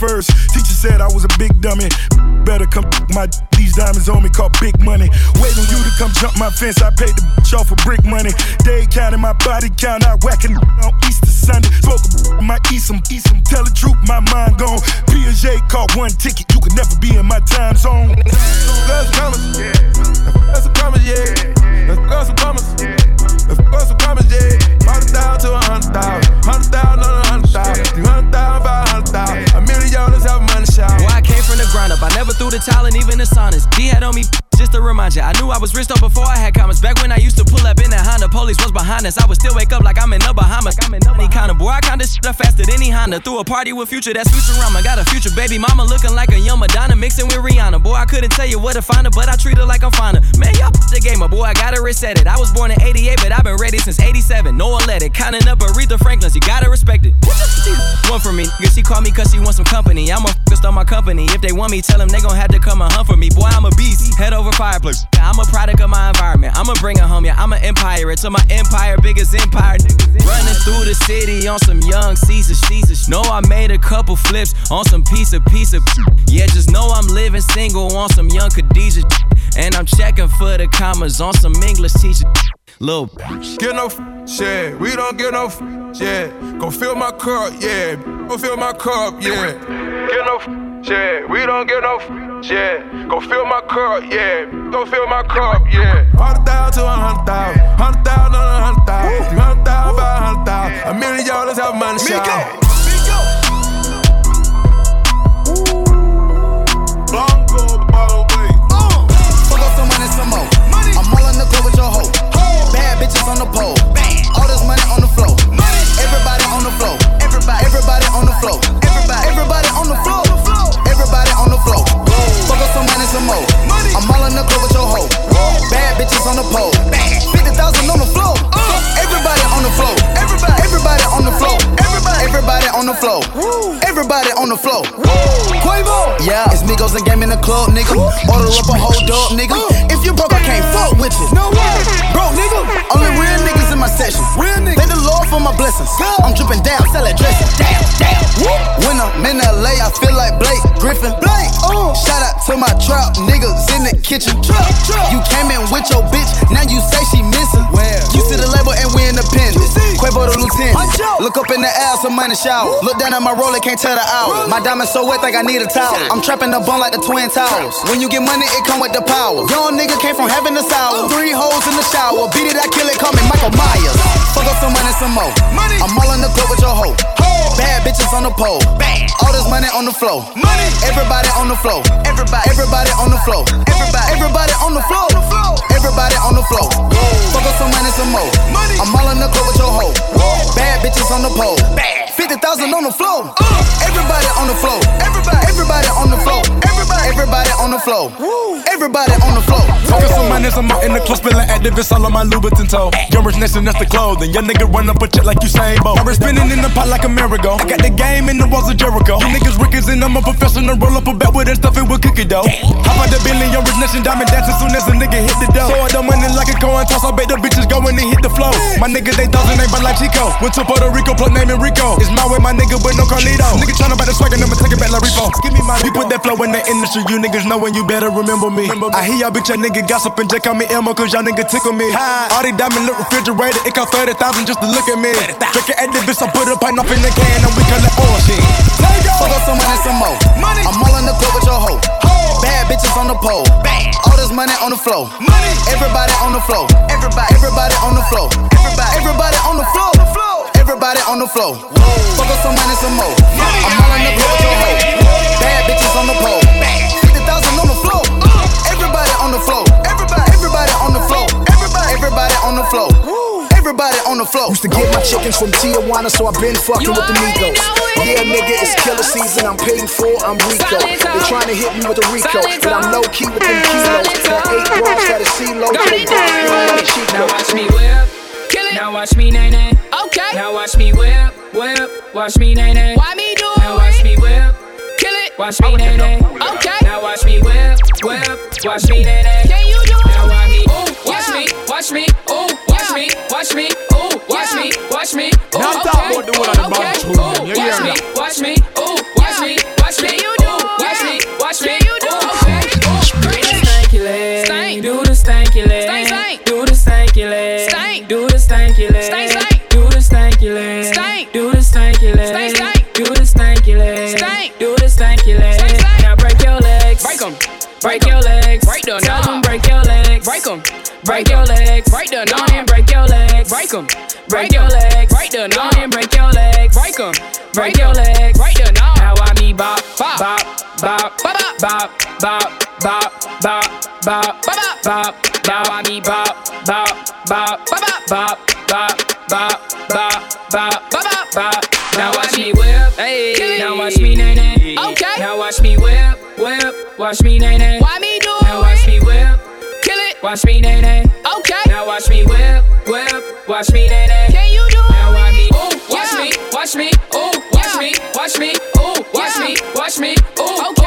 first. Teacher said I was a big dummy. Better come my these diamonds on me called big money. Waiting you to come jump my fence. I paid the bitch off for brick money. Day counting my body count. I whacking on Easter Sunday. Smoke a might eat some, eat some. Tell the truth, my mind gone. Piaget caught one ticket. You could never be in my time zone. That's a promise, yeah. That's a promise, yeah. That's a promise. That's a promise, yeah. Hundred thousand to a hundred thousand. Hundred thousand never threw the towel in even the saunas. D had on me just to remind you. I knew I was rich though before I had comments. Back when I used to pull up in that Honda, police was behind us. I would still wake up like I'm in the Bahamas. I'm in any kind of boy, I kinda shit up faster than any Honda. Threw a party with Future, that's Futurama. Got a future baby mama looking like a young Madonna mixing with Rihanna. Boy, I couldn't tell you what to find her, but I treat her like I'm finer. Man, y'all the game, boy, I gotta reset it. I was born in 88, but I've been ready since 87. No one let it. Counting up Aretha Franklin's, you gotta respect it. One for me, nigga, she call me cause she wants some company. I'm a focused on my company. If they want me, tell them they gon' have to come and hunt for me. Boy, I'm a beast. Head over fireplace. I'm a product of my environment. I'ma bring it home, yeah. I'm an empire. It's my empire, biggest empire. Running through the city on some young Caesar, Caesar. Know I made a couple flips on some piece of piece of. Yeah, just know I'm living single on some young Khadijah. And I'm checking for the commas on some English teacher. Little Get no f- shit, we don't get no f- shit. Go fill my cup, yeah. Go fill my cup, yeah. Get no f- shit, we don't get no f- shit. Go fill my cup, yeah. Go fill my cup, yeah. Hundred thousand to a hundred thousand, hundred thousand on a hundred thousand, three hundred thousand, five hundred thousand. A million dollars have money shower. On the floor. Quavo. Yeah, it's Migos and game in the club, nigga. Order up a whole dog, nigga. If you broke, I can't fuck with you. No way. Bro, nigga. Only real niggas in my section. Real niggas. The for my blessings. I'm dripping down, sell that dressing. Damn, damn. When I'm in LA, I feel like Blake Griffin. Blake. Uh. Shout out to my trap niggas in the kitchen. Trap, trap. You came in with your bitch, now you say she missing. Where? You see the label and we independent. Quavo the lieutenant. Look up in the air, some money shower. Look down at my roller, can't tell the hour. My diamond's so wet, think I need a towel. I'm trapping the bone like the twin towers. When you get money, it come with the power. Young nigga came from heaven to sour. Three holes in the shower. Beat it, I kill it, call me Michael Myers. Fuck up some money, some more. Money. I'm all in the club with your hoe. Bad bitches on the pole. All this money on the floor. Money. Everybody on the floor. Everybody. Everybody on the floor. Everybody. Everybody on the floor. Everybody on the floor. Fuck up some money, some more. Money. I'm all in the club with your hoe. Bad bitches on the pole. Fifty thousand on the floor. Uh. Everybody on the floor. Everybody. Everybody on the floor. Everybody. Everybody on the floor. Everybody on the floor. Talking some money, I'm out in the club, spilling Actavis all on my Louboutin toe. Young rich nation, that's the clothing. Young nigga run up a check like you Usain Bolt. I'm spinning in the pot like a miracle. I got the game in the walls of Jericho. You niggas rickers and I'm a professional. Roll up a bet with that stuff it with cookie dough. How about the billion, young rich nation, diamond dancing soon as a nigga hit the dough. Throw the money like a coin toss, I bet the bitches go in and hit the flow. My niggas, they thousand, they run like Chico. Went to Puerto Rico, plug name in Rico. It's my way, my nigga, with no Carlito. Nigga tryna buy the swag and I'ma take it back like Repo. Give me my We put that flow in the industry, you niggas know when you better remember me. I hear y'all bitch, y'all nigga gossiping, just call me Elmo, cause y'all nigga tickle me. All these diamond look refrigerated, it cost 30,000 just to look at me. Drinking at the bitch, I put a pint up in the can and we call it oil shit. Fuck up some money, some more. Money. I'm all in the club with your hoe. Bad bitches on the pole. Floor. Money. Everybody on the floor. Everybody. Everybody on the floor. Everybody. Everybody on the floor. Everybody on the floor. Fuck up some money, some more. I'm all in the club with your hoe. Bad bitches on the pole. Fifty thousand on the floor. Everybody on the floor. Everybody. Everybody on the floor. Everybody. Everybody on the floor. Everybody on the floor. Used to get my chickens from Tijuana, so I've been fucking with the Migos. Yeah, nigga, it's killer season. I'm paying for, I'm Rico. They trying to hit me with a Rico, but I'm low key with them mm. kilos. That eight rolls, that a CeeLo, to the bar. Now watch me whip. Kill it. Now watch me nay nay. Okay. Now watch me whip, whip. Watch me nay nay. Why me do it? Now watch me whip. Kill it. Watch me nay nay. Okay. Now watch me whip, whip. Watch me nay nay. Can you do it? Now it? watch me, ooh, watch Yeah. Me, watch me, ooh, watch me, watch me, ooh, watch me, watch me, ooh, Now okay, talk about the one of the okay, ooh, children. You hear watch me, watch me, ooh, watch me, watch me, you ooh, do watch me, watch me, you do ooh, it? okay, Ooh, do the it. stanky leg, do the stanky leg, Stank, stank. do the stanky leg, Stank. do the stanky leg, Stank, stank. do the stanky leg, Stank. do the stanky leg, Stank, stank. do the stanky leg, do the stanky leg. Stank, stank. Now break your legs, Break 'em. break your legs, Break the Tell them break your legs, Break the Go and break your legs, Break 'em. break your legs, Break the Go and break your legs, Break 'em. break your legs, Break the knob. Now I me bop, Bop. bop, bop, Bop, bop, bop, bop, bop, bop, bop, Bop, bop. Now I me bop, bop, bop, Bop, bop, bop, bop, bop, bop, Bop, bop. Now watch me whip, hey. Now watch me nay nay. Okay. Now watch me whip, whip. Watch me nay nay. Why me watch me nay nay. Okay. Now watch me whip, whip. Watch me nay nay. Can you do Now watch me, ooh, watch Yeah. me, watch me, ooh, watch Yeah. me, watch me, ooh, watch Yeah. me, watch me, ooh, Okay.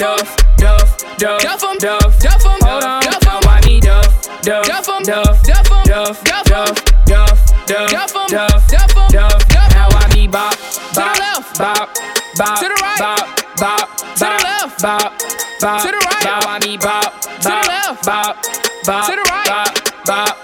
Duff, Duff 'em. Duff, Duff, Duff, Duff 'em. Duff, Duff 'em. Hold on, Duff 'em. now I be Duff, Duff, Duff 'em. Duff, Duff 'em. Duff, Duff Duff, 'em. Duff, Duff, Duff 'em. Duff, Duff 'em. Duff. Duff 'em. Now I be bop, the bop, left. bop, bop, To the right. bop, bop, To the bop, left. bop, bop, To the right. Now I be bop, the bop, left. bop, bop, To the right. bop, bop, To the bop,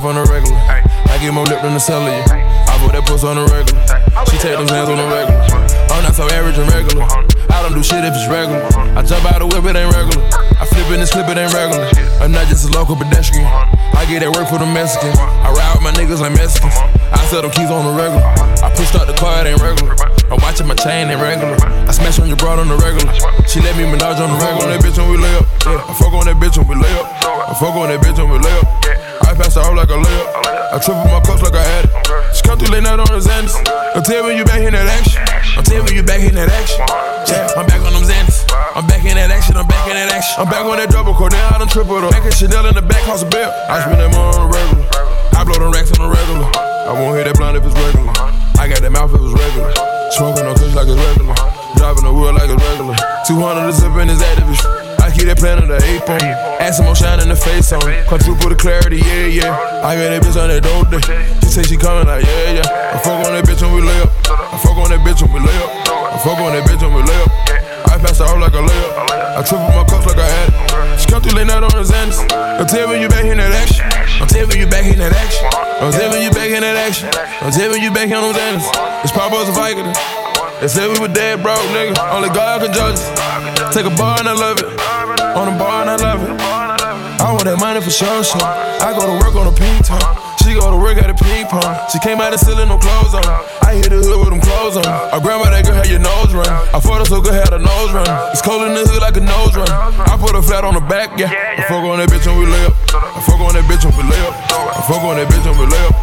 Get on the regular. I get more lip than the cellular. I put that puss on the regular. She take them hands on the regular. I'm not so average and regular. I don't do shit if it's regular. I jump out the whip, it ain't regular. I flip in this clip, it ain't regular. I'm not just a local pedestrian. I get that work for the Mexicans. I ride with my niggas like Mexicans. I sell them keys on the regular. I pushed out the car, it ain't regular. I'm watching my chain, ain't regular. I smash on your broad on the regular. She let me menage on the regular. On that bitch when we lay up. I fuck on that bitch when we lay up. I fuck on that bitch when we lay up. I pass her out like a layup. I triple my cups like I had it. She come through late night on the Xanax. Don't tell me you back in that action. Don't tell me you back in that action. Yeah, I'm back on them Xanax. I'm back in that action. I'm back in that action. I'm back on that double core. Now I done triple up. Back at Chanel in the back, cost a bill. I spend that more on the regular. I blow them racks on the regular. I won't hit that blind if it's regular. I got that mouth if it's regular. Smoking on kush like it's regular. Driving the wheel like it's regular. 200 to zip in his activist. Keep that plan of the ape on. Add some more shine in the face on. Quadruple the clarity, yeah, yeah. I got that bitch on that dope day. She say she coming like, yeah, yeah. I fuck on that bitch when we lay up. I fuck on that bitch when we lay up. I fuck on that bitch when we lay up. I pass her out like a layup. I triple my cups like I had it. She come through late night on the Xanax. Don't tell me you back in that action. Don't tell me you back in that action. Don't tell you back in that action. Don't tell you back in on Xanax. It's Papa was a Viking. They said we were dead broke, nigga. Only God can judge us. Take a bar and I love it. On the bar and I love it. I want that money for sure, sure. I go to work on a ping pong. She go to work at a ping pong. She came out of stealing no clothes on. I hit the hood with them clothes on. I grandma that girl had your nose run. I fought her so good had a nose run. It's cold in the hood like a nose run. I put her flat on the back, yeah. I fuck on that bitch when we lay up. I fuck on that bitch when we lay up. I fuck on that bitch when we lay up.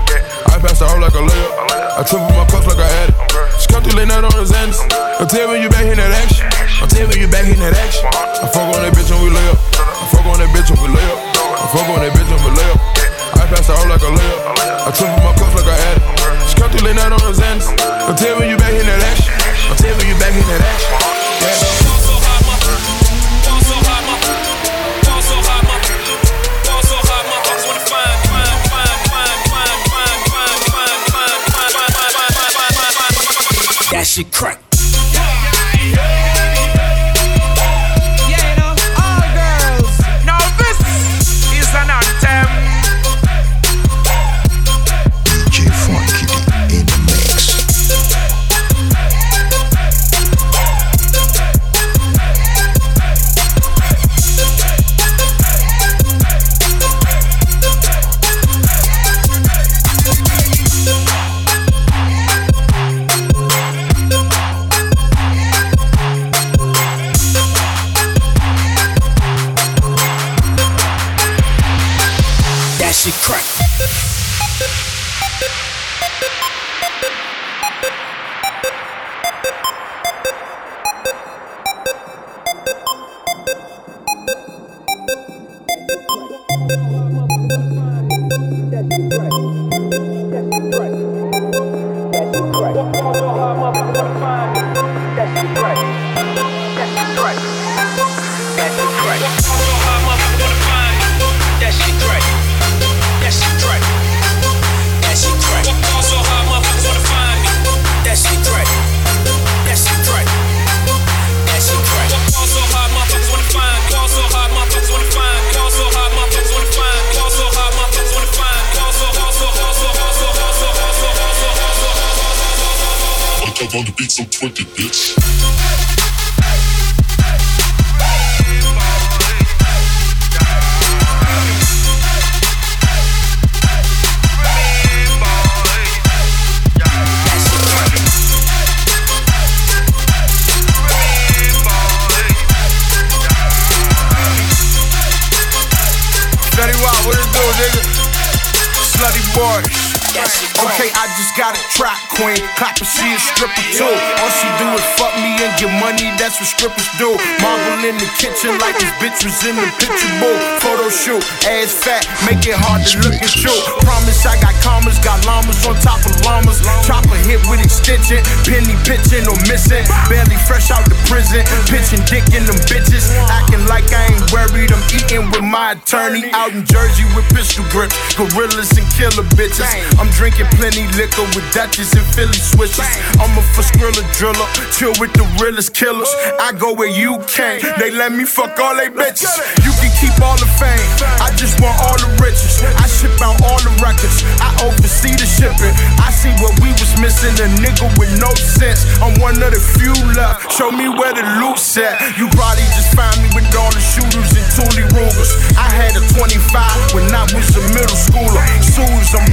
I pass out like a layup. I triple my cups like I had it. Come through late night on the Xanax. Don't tell me you back in that action. Don't tell me you back in that action. I fuck on that bitch when we lay up. I fuck on that bitch when we lay up. I fuck on that bitch when we lay up. I pass out like a layup. I triple my cups like I had it. She come through late night on the Xanax. Don't tell me you back in that action. Don't tell me you back in that. Yeah. That shit crack. Boy. Okay, I just got a track queen. Clap she a stripper too. All she do is fuck me and get money, that's what strippers do. Marble in the kitchen like this bitch was in the picture booth. Photo shoot, ass fat, make it hard to look at you. Promise I got commas, got llamas on top of llamas. Chopper hit with extension, penny pitching or missing. Barely fresh out the prison, pitching dick in them bitches. Acting like I ain't worried, I'm eating with my attorney. Out in Jersey with pistol grips, gorillas and killer bitches. I'm drinking plenty liquor with Dutchess and Philly switches. I'm a for skrilla driller, chill with the realest killers. I go where you can't, they let me fuck all they bitches. You can keep all the fame, I just want all the riches. I ship out all the records, I oversee the shipping. I see what we was missing, a nigga with no sense. I'm one of the few left, show me where the loot's at. You probably just find me with all the shooters and Thule Rugers. I had a 25 when I was a middle schooler. Soon as I'm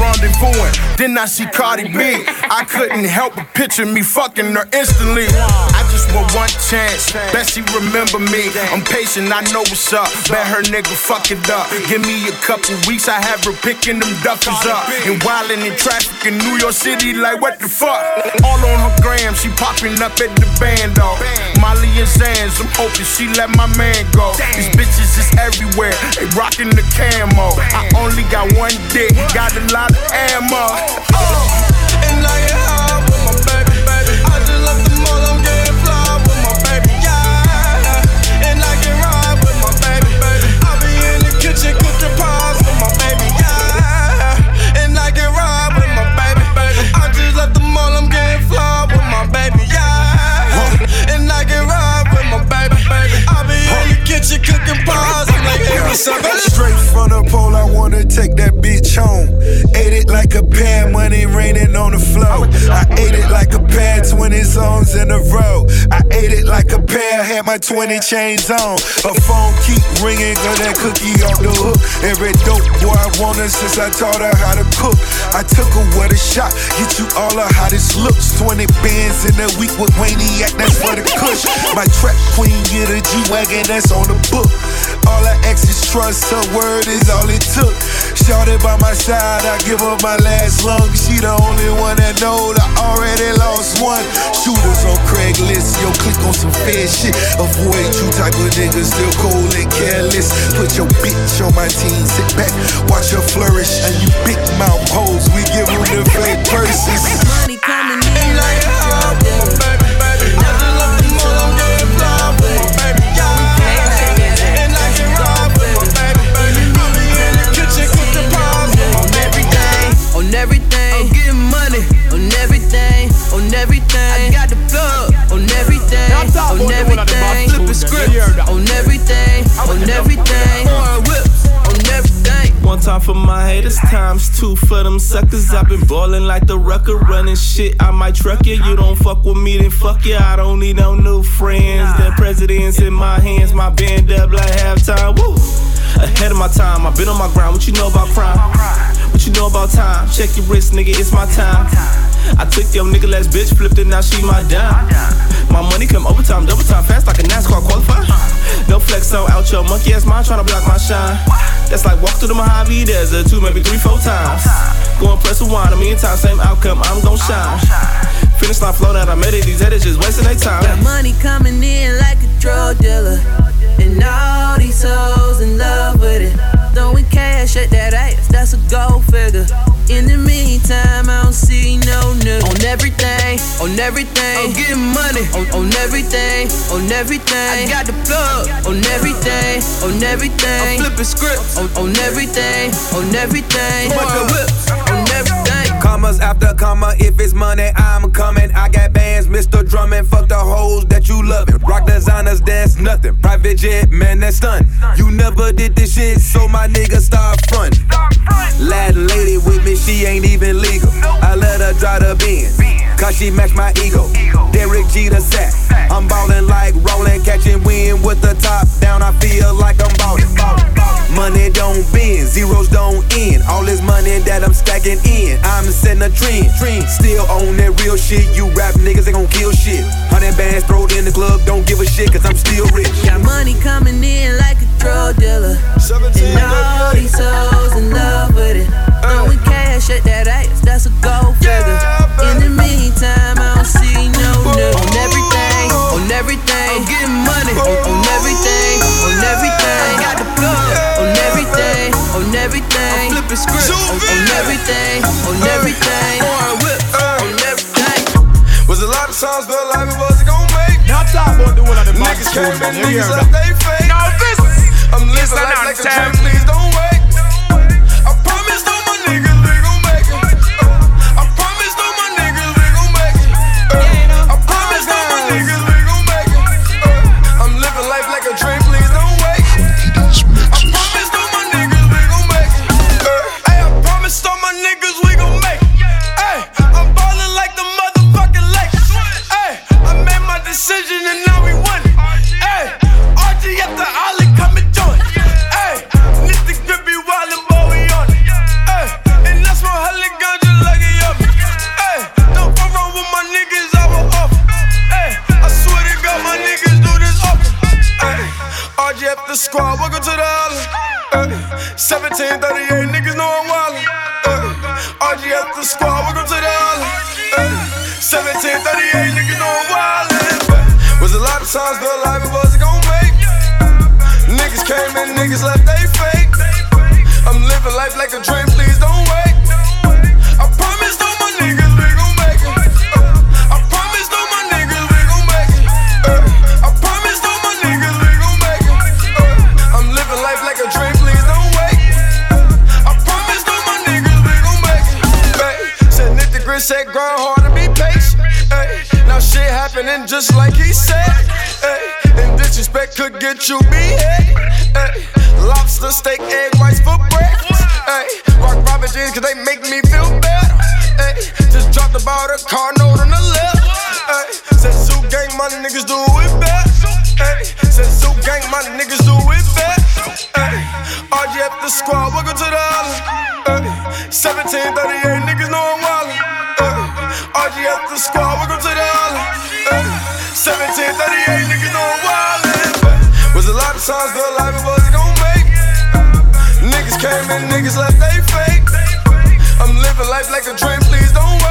then I see Cardi B. I couldn't help but picture me fucking her instantly. I just want one chance, bet she remember me. I'm patient, I know what's up. Bet her nigga fuck it up. Give me a couple weeks, I have her picking them duffers up. And wildin' in traffic in New York City, like what the fuck? All on her gram, she popping up at the band, though. Molly and Sands, I'm hoping she let my man go. These bitches is everywhere, they rockin' the camo. I only got one dick, got a lot of ammo. Oh. And I Straight from the pole, I wanna take that bitch home. Ate it like a pan, money raining on the floor. I ate it like a pan, 20 songs in a row. I ate it like a pan, had my 20 chains on. A phone keep ringing, got that cookie on the hook. Every dope boy I wanted since I taught her how to cook. I took her with a shot, get you all the hottest looks. 20 bands in a week with Wayne Wayniac, that's for the kush. My trap queen get a G-Wagon, that's on the book. All her exes trust, her word is all it took. Shorty by my side, I give up my last lung. She the only one that know I already lost one. Shooters on Craigslist, yo, click on some fair shit. Avoid you type of niggas, still cold and careless. Put your bitch on my team, sit back, watch her flourish. And you big mouth hoes, we give them the fake purses. Everything. I got the plug on everything, on everything. Flipping scripts on everything, on everything. Pouring whips on everything. One time for my haters, times two for them suckers. I've been ballin' like the rucker, running shit. I might truck you. You don't fuck with me, then fuck you. I don't need no new friends. The president's in my hands, my band up like halftime. Woo! Ahead of my time, I've been on my grind. What you know about crime? What you know about time? Check your wrist, nigga, it's my time. I took your nigga last bitch, flipped it, now she my dime. My money come overtime, double time, fast like a NASCAR qualifier. No flex on out your monkey ass mind, tryna block my shine. That's like walk through the Mojave Desert two, maybe three, four times. Going press a wine, a million times, same outcome, I'm gon' shine. Finish line flow that I made it, these editors just wasting their time. Got money coming in like a drug dealer. And all these hoes in love with it. Throwing cash at that ass, that's a gold figure. In the meantime, I don't see no nigga. On everything, on everything. I'm getting money. On, on everything, on everything. I got the plug. On everything, on everything. I'm flipping scripts. On, on everything, on everything. Pouring whips. On. Commas after comma, if it's money, I'm coming. I got bands, Mr. Drummond. Fuck the hoes that you loving. Rock designers, that's nothing. Private jet, man, that's stun. You never did this shit, so my nigga start front. Latin lady with me, she ain't even legal. I let her drive the Benz, cause she match my ego. Derek G the sack. I'm ballin' like rollin', catching wind with the top down. I feel like I'm ballin'. Money don't bend, zeros don't end. All this money that I'm stacking in, I'm setting a trend. Still on that real shit, you rap niggas ain't gon' kill shit. Hundred bands thrown in the club, don't give a shit, cause I'm still rich. Got money coming in like a drug dealer. And all these hoes of the Niggas Niggas left they fake. I'm living life like a dream, please don't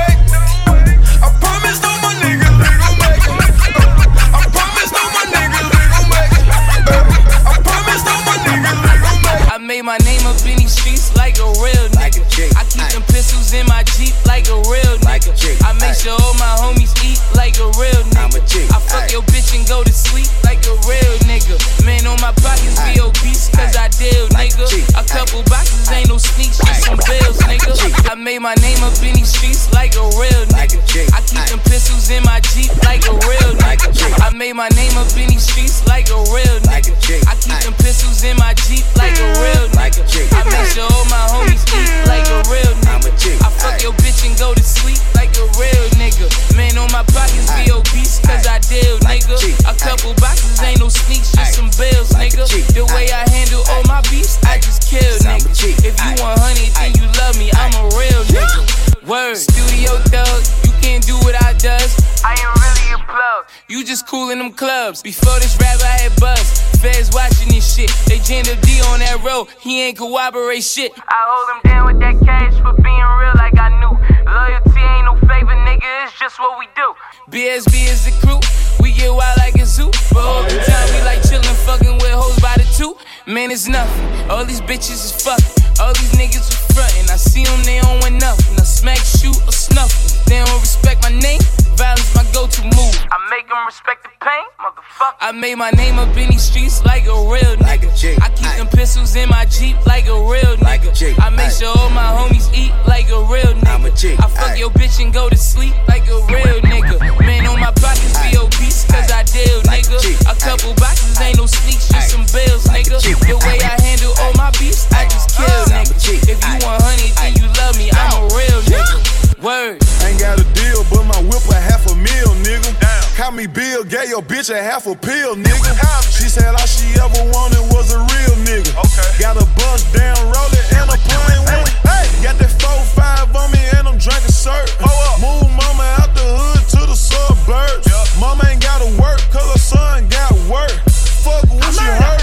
made my name up in these streets like a real. I keep them pistols in my Jeep like a real nigga. I made my name up in these streets like a real nigga. I keep them pistols in my Jeep like a real nigga. I make sure all my homies eat like a real nigga. I fuck your bitch and go to sleep like a real nigga. Man, on my pockets be obese cause I deal, nigga. A couple boxes ain't no sneaks, just some bills, nigga. The way I handle all my beefs, I just kill, nigga. If you want honey, then you love me, I'm a real nigga. Word. Studio thug, you can't do what I does. I am really a plug. You just cool in them clubs. Before this rap, I had buzz. Feds watching this shit. They jammed up D on that road. He ain't cooperate shit. I hold him down with that cash for being real like I knew. Loyalty ain't favor, nigga. It's just what we do. BSB is the crew. We get wild like a zoo. But all the time we like chillin', fucking with hoes by the two. Man, it's nothing. All these bitches is fucking. All these niggas are frontin'. I see them, they don't win nothing. I smack, shoot, or snuff. They don't respect my name. Violence my go-to move. I make them respect the pain, motherfucker. I made my name up in these streets like a real nigga. I keep them pistols in my Jeep like a real nigga. I make sure all my homies eat like a real nigga. I fuck your bitch and go to sleep like a real nigga. Man, on my pockets be obese cause I deal, nigga. A couple boxes ain't no sneaks, just some bills, nigga. The way I handle all my beefs, I just kill, nigga. If you want honey, then you love me, I'm a real nigga. Word. Ain't got a deal, but my whip a half a meal, nigga. Call me Bill, gave your bitch a half a pill, nigga. She said all she ever wanted was a real nigga. Okay. Got a bust down, roll it, and a plain one. Got that 4-5 on me, and I'm drinking syrup. Move mama out the hood to the suburbs. Mama ain't gotta work, cause her son got work. Fuck what she heard, real niggas come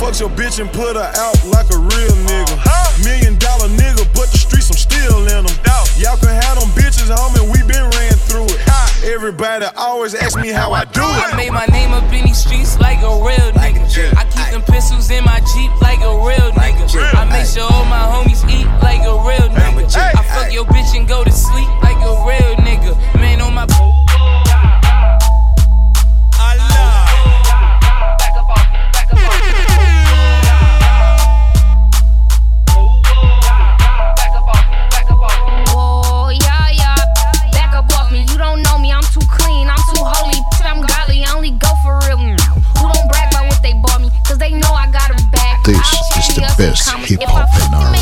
first. I fucked your bitch and put her out like a real nigga. Million dollar nigga, but the streets I'm still in them. Y'all can have them bitches, homie, we been ran through it. Everybody always ask me how I do it. I it. made my name up in these streets like a real nigga. I keep them pistols in my Jeep like a real nigga. I make sure all my homies eat like a real nigga. I fuck your bitch and go to sleep like a real nigga. Man, on my. Best hip hop and R&B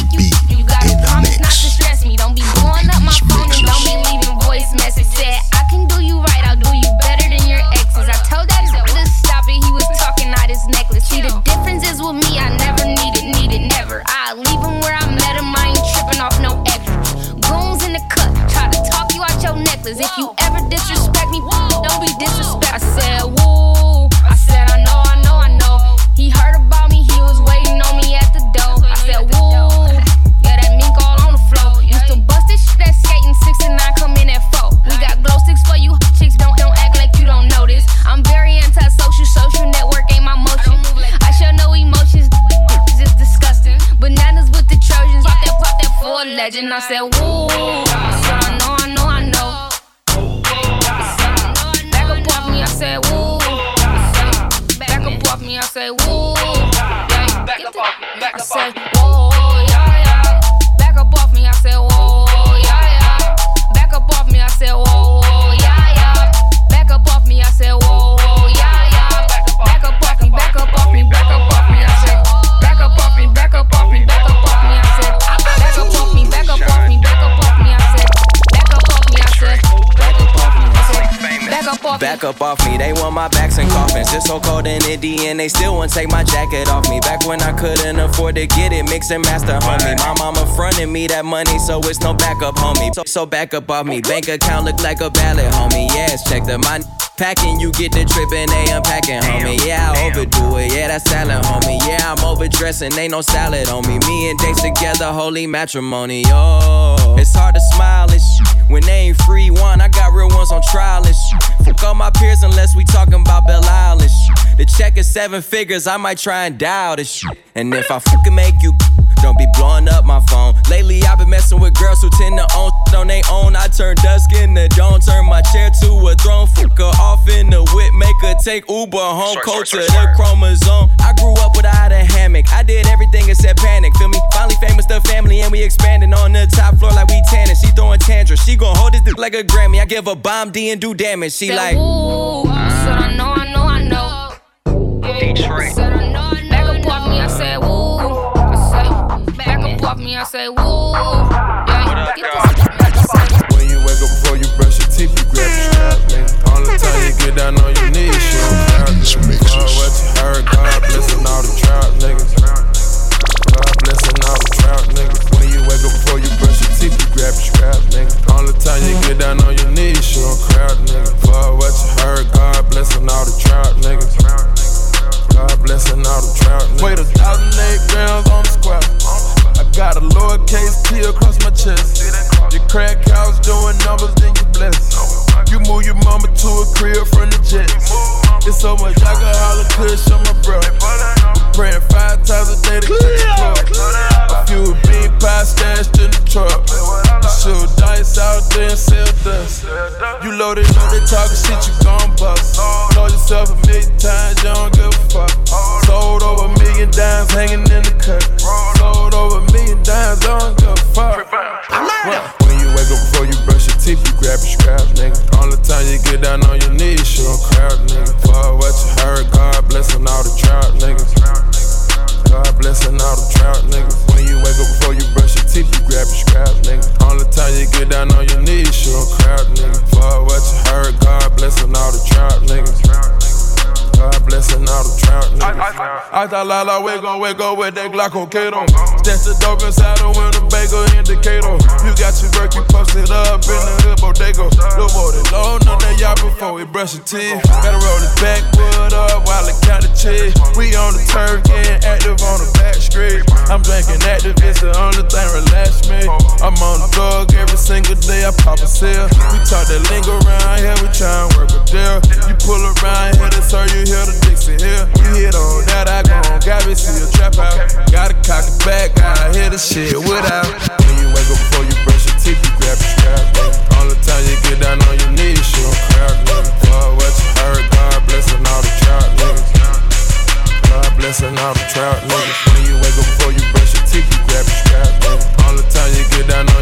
back up off me. Back up off me, they want my backs and coffins. It's so cold in Indy and they still won't take my jacket off me. Back when I couldn't afford to get it, mix and master, homie. My mama fronted me that money, so it's no backup, homie. So, so back up off me. Bank account look like a ballot, homie. Yes, check the my packing, you get the trip and they unpacking, homie. Yeah, I overdo it. Yeah, that's salad, homie. Yeah, I'm overdressing, ain't no salad on me. Me and Dates together, holy matrimony. Oh, it's hard to smile and shit when they ain't free one. I got real ones on trial and shit. Fuck all my peers unless we talking about Belle shit. The check is seven figures, I might try and dial this shit. And if I fucking make you. Don't be blowing up my phone. Lately, I've been messing with girls who tend to own shit on they own. I turn dusk into dawn, turn my chair to a throne. Fuck her off in the whip, make her take Uber home. Cold to the chromosome. I grew up without a hammock. I did everything except panic. Feel me? Finally famous, the family, and we expanding on the top floor like we tanning. She throwing tantrums. She gon' hold this dick like a Grammy. I give a bomb D and do damage. She Said, like. Ooh, said I know, I know, I know. Detroit. Up When you wake up before you brush your teeth, you grab your strap. All the time you get down on your knees, you don't what you heard, God blessing all the trap. God blessing all the trap. When you wake up before you brush your teeth, you grab your strap, nigga. All the time you get down on your knees, you don't nigga. What you heard, God blessing all the trap. God blessin' all the trout. Weighed a thousand eight grams on the square. I got a lowercase T across my chest. You crack cows doing numbers, then you bless. You move your mama to a crib from the jets. It's so much I can holler, kush on my breath. Praying five times a day to get the club. A few bean pies stashed in the truck. You shoot dice out there and sell dust. You loaded, know they talking shit, you gon' bust. Told yourself a million times, you don't give a fuck. Sold over a million dimes hanging in the cut. Sold over a million dimes, I don't give a fuck. When you wake up before you brush your teeth, you grab your scraps, nigga. All the time you get down on your knees, show crowd, nigga. Fuck what you heard, God blessing all the trout, niggas. God blessing all the trout, niggas. When you wake up before you brush your teeth, you grab your scraps, nigga. All the time you get down on your knees, show crowd, nigga. Fuck what you heard, God blessing all the trout, niggas. God blessing all the trout niggas. I thought Lala we gon' wake up with that Glock on Kato. Stash the dope inside the window, bagel indicator. You got your work, you posted up in the hood bodega. Little more than low, none of y'all before we brush your teeth. Better roll this backwood up while I count the cheese. We on the turf, getting active on the. I'm drinking active, the only thing relax me. I'm on the dog every single day, I pop a seal. We talk that lingo around here, we try and work a deal. You pull around here, that's all you hear the Dixie here. You hit on that, I gon' got me see a trap out. Gotta cock it back, gotta hit the shit without. When you wake up before you brush your teeth, you grab your strap, nigga. All the time you get down on your knees, show crowd, nigga. Fuck what you heard, God blessing all the trout, niggas. God blessing all the trout, niggas. When you you down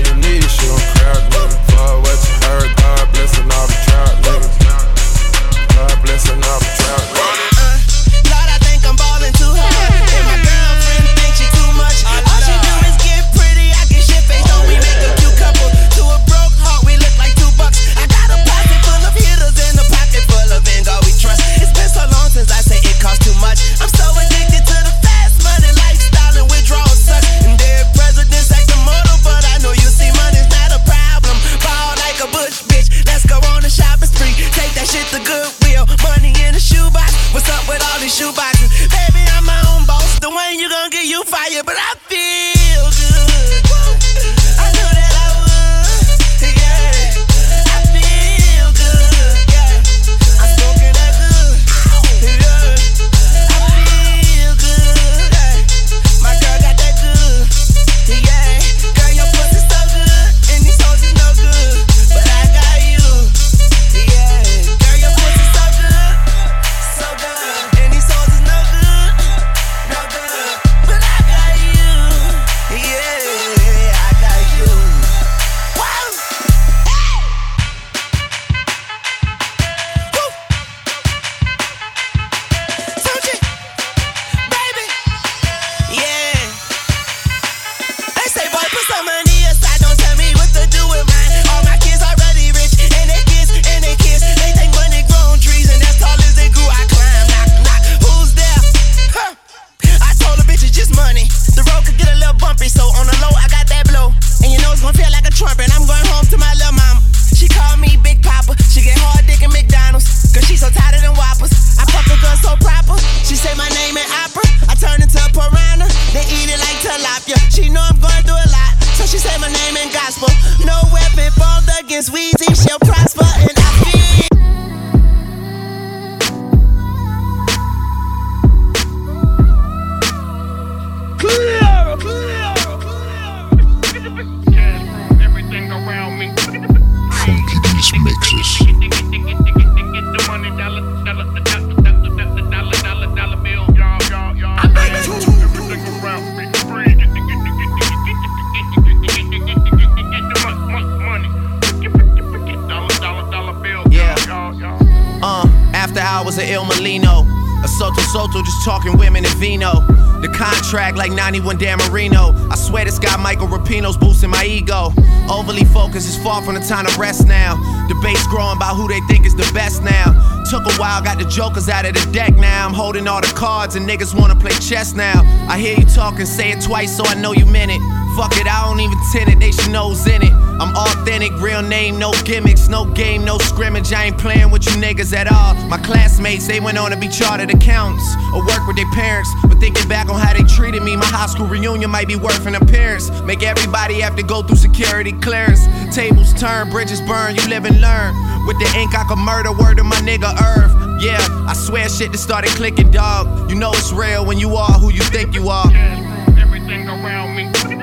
far from the time to rest now. Debates growing about who they think is the best now. Took a while, got the jokers out of the deck now. I'm holding all the cards and niggas wanna play chess now. I hear you talking, say it twice so I know you meant it. Fuck it, I don't even tend it, they should know know's in it. I'm authentic, real name, no gimmicks, no game, no scrimmage. I ain't playing with you niggas at all. My classmates, they went on to be chartered accountants or work with their parents. But thinking back on how they treated me, my high school reunion might be worth an appearance. Make everybody have to go through security clearance. Tables turn, bridges burn, you live and learn. With the ink, I could murder word of my nigga Irv. Yeah, I swear shit that started clicking, dog. You know it's real when you are who you think you are. Everything around me.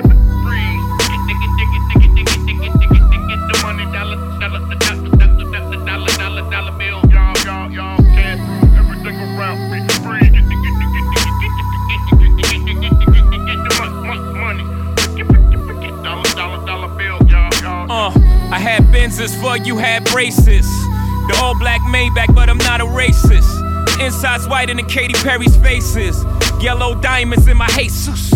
For you had braces. The all black Maybach, but I'm not a racist. The inside's whiter than Katy Perry's faces. Yellow diamonds in my Jesus.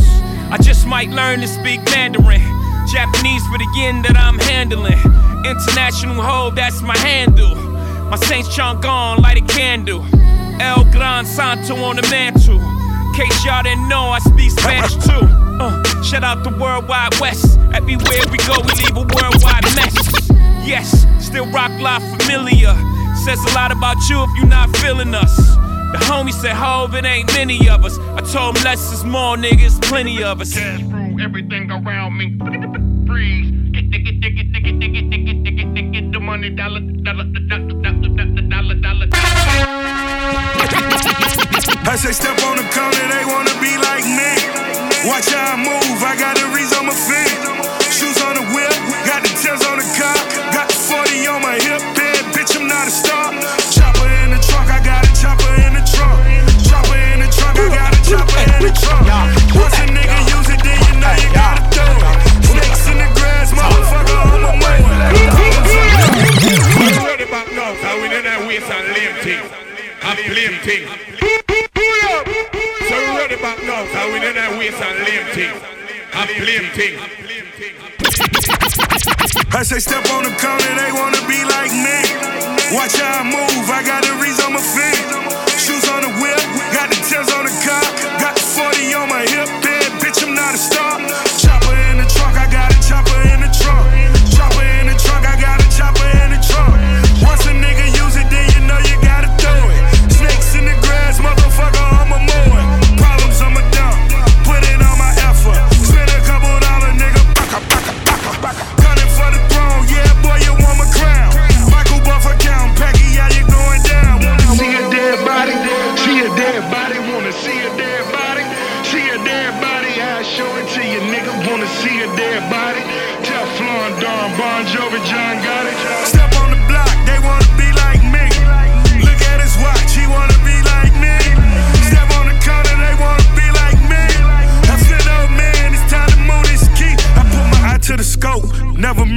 I just might learn to speak Mandarin. Japanese for the yen that I'm handling. International hoe, that's my handle. My Saints chunk on, light a candle. El Gran Santo on the mantle. Case y'all didn't know, I speak Spanish too. Uh, shout out the Worldwide West. Everywhere we go, we leave a worldwide mess. Yes, still rock live familiar. Says a lot about you if you're not feeling us. The homie said, Hove, it ain't many of us. I told him less is more, niggas, plenty of us. Cash through Everything around me. Freeze. Get, get, get, get, get, get, get, get, get, get, get, get, get the money, dollar, dollar, dollar, dollar, dollar, dollar. I say step on the corner, they wanna be like me. Watch how I move, I got the reeds on my feet. Shoes on the whip, got the tails on the car. Got the 40 on my hip, bad bitch, I'm not a star. Chopper in the trunk, I got a chopper in the trunk. Chopper in the trunk, I got a chopper in the trunk. Once a nigga use it, then you know you gotta throw it. Snakes in the grass, motherfucker, I'm a man. Ready back now, so we don't waste and lame thing. And blame thing. Waste and lame thing. And blame thing. I say step on the corner, they wanna be like me. Watch how I move, I got the reeds on my feet.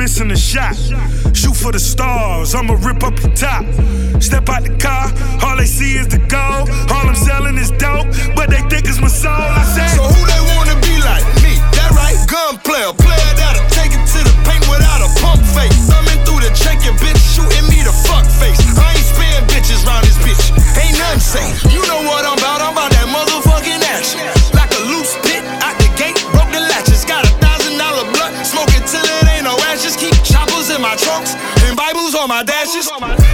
Missing a shot. Shoot for the stars, I'ma rip up the top. Step out the car, all they see is the gold. All I'm selling is dope, but they think it's my soul. I said, So who they wanna be like? Me, that right? Gun player, player that'll on my dashes.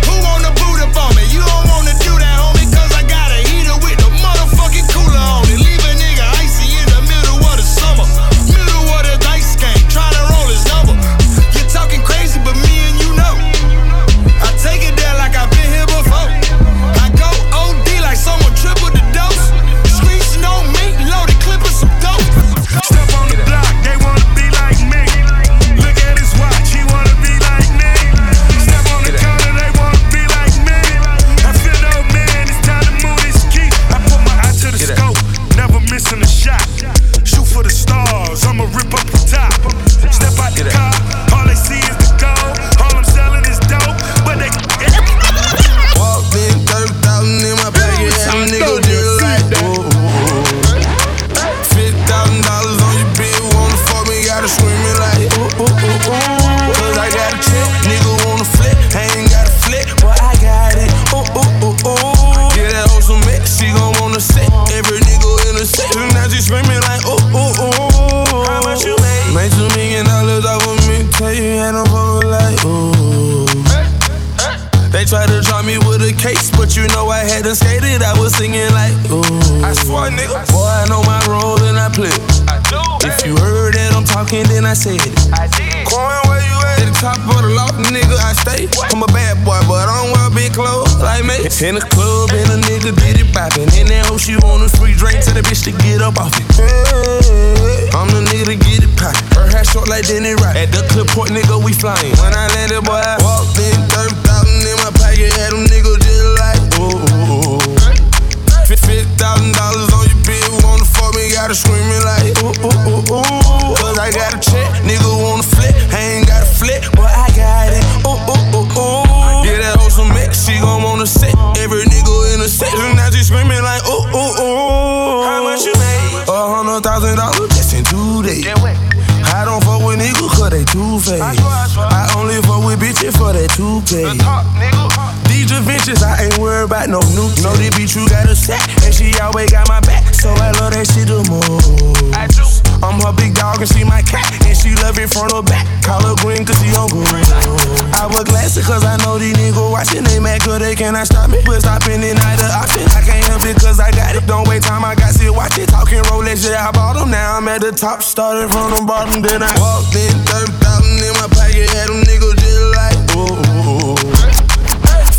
Rolex, yeah, I bought them. Now I'm at the top, started from the bottom. Then I walked in, 30,000 in my pocket, had them niggas just like, whoa.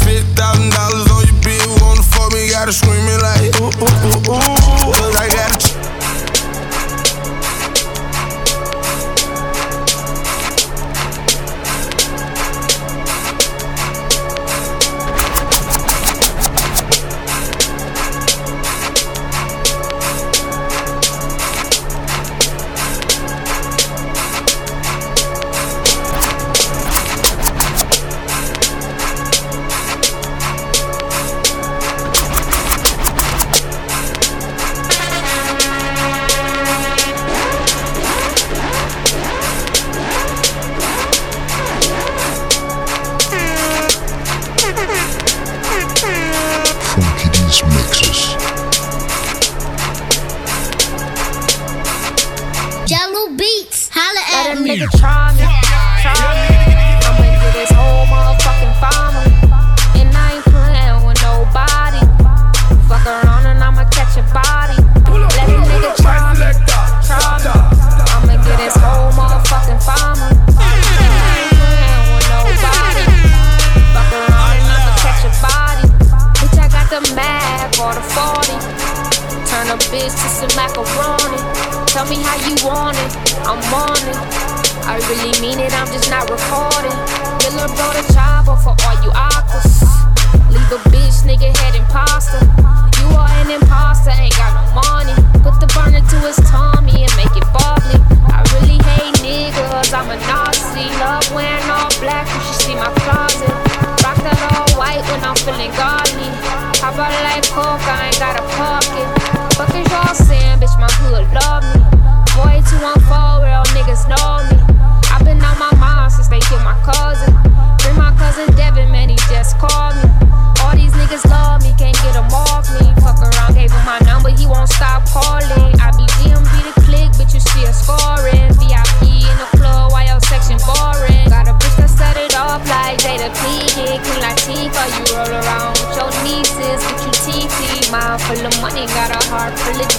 Five thousand dollars on your bill, wanna fuck me, gotta scream it like,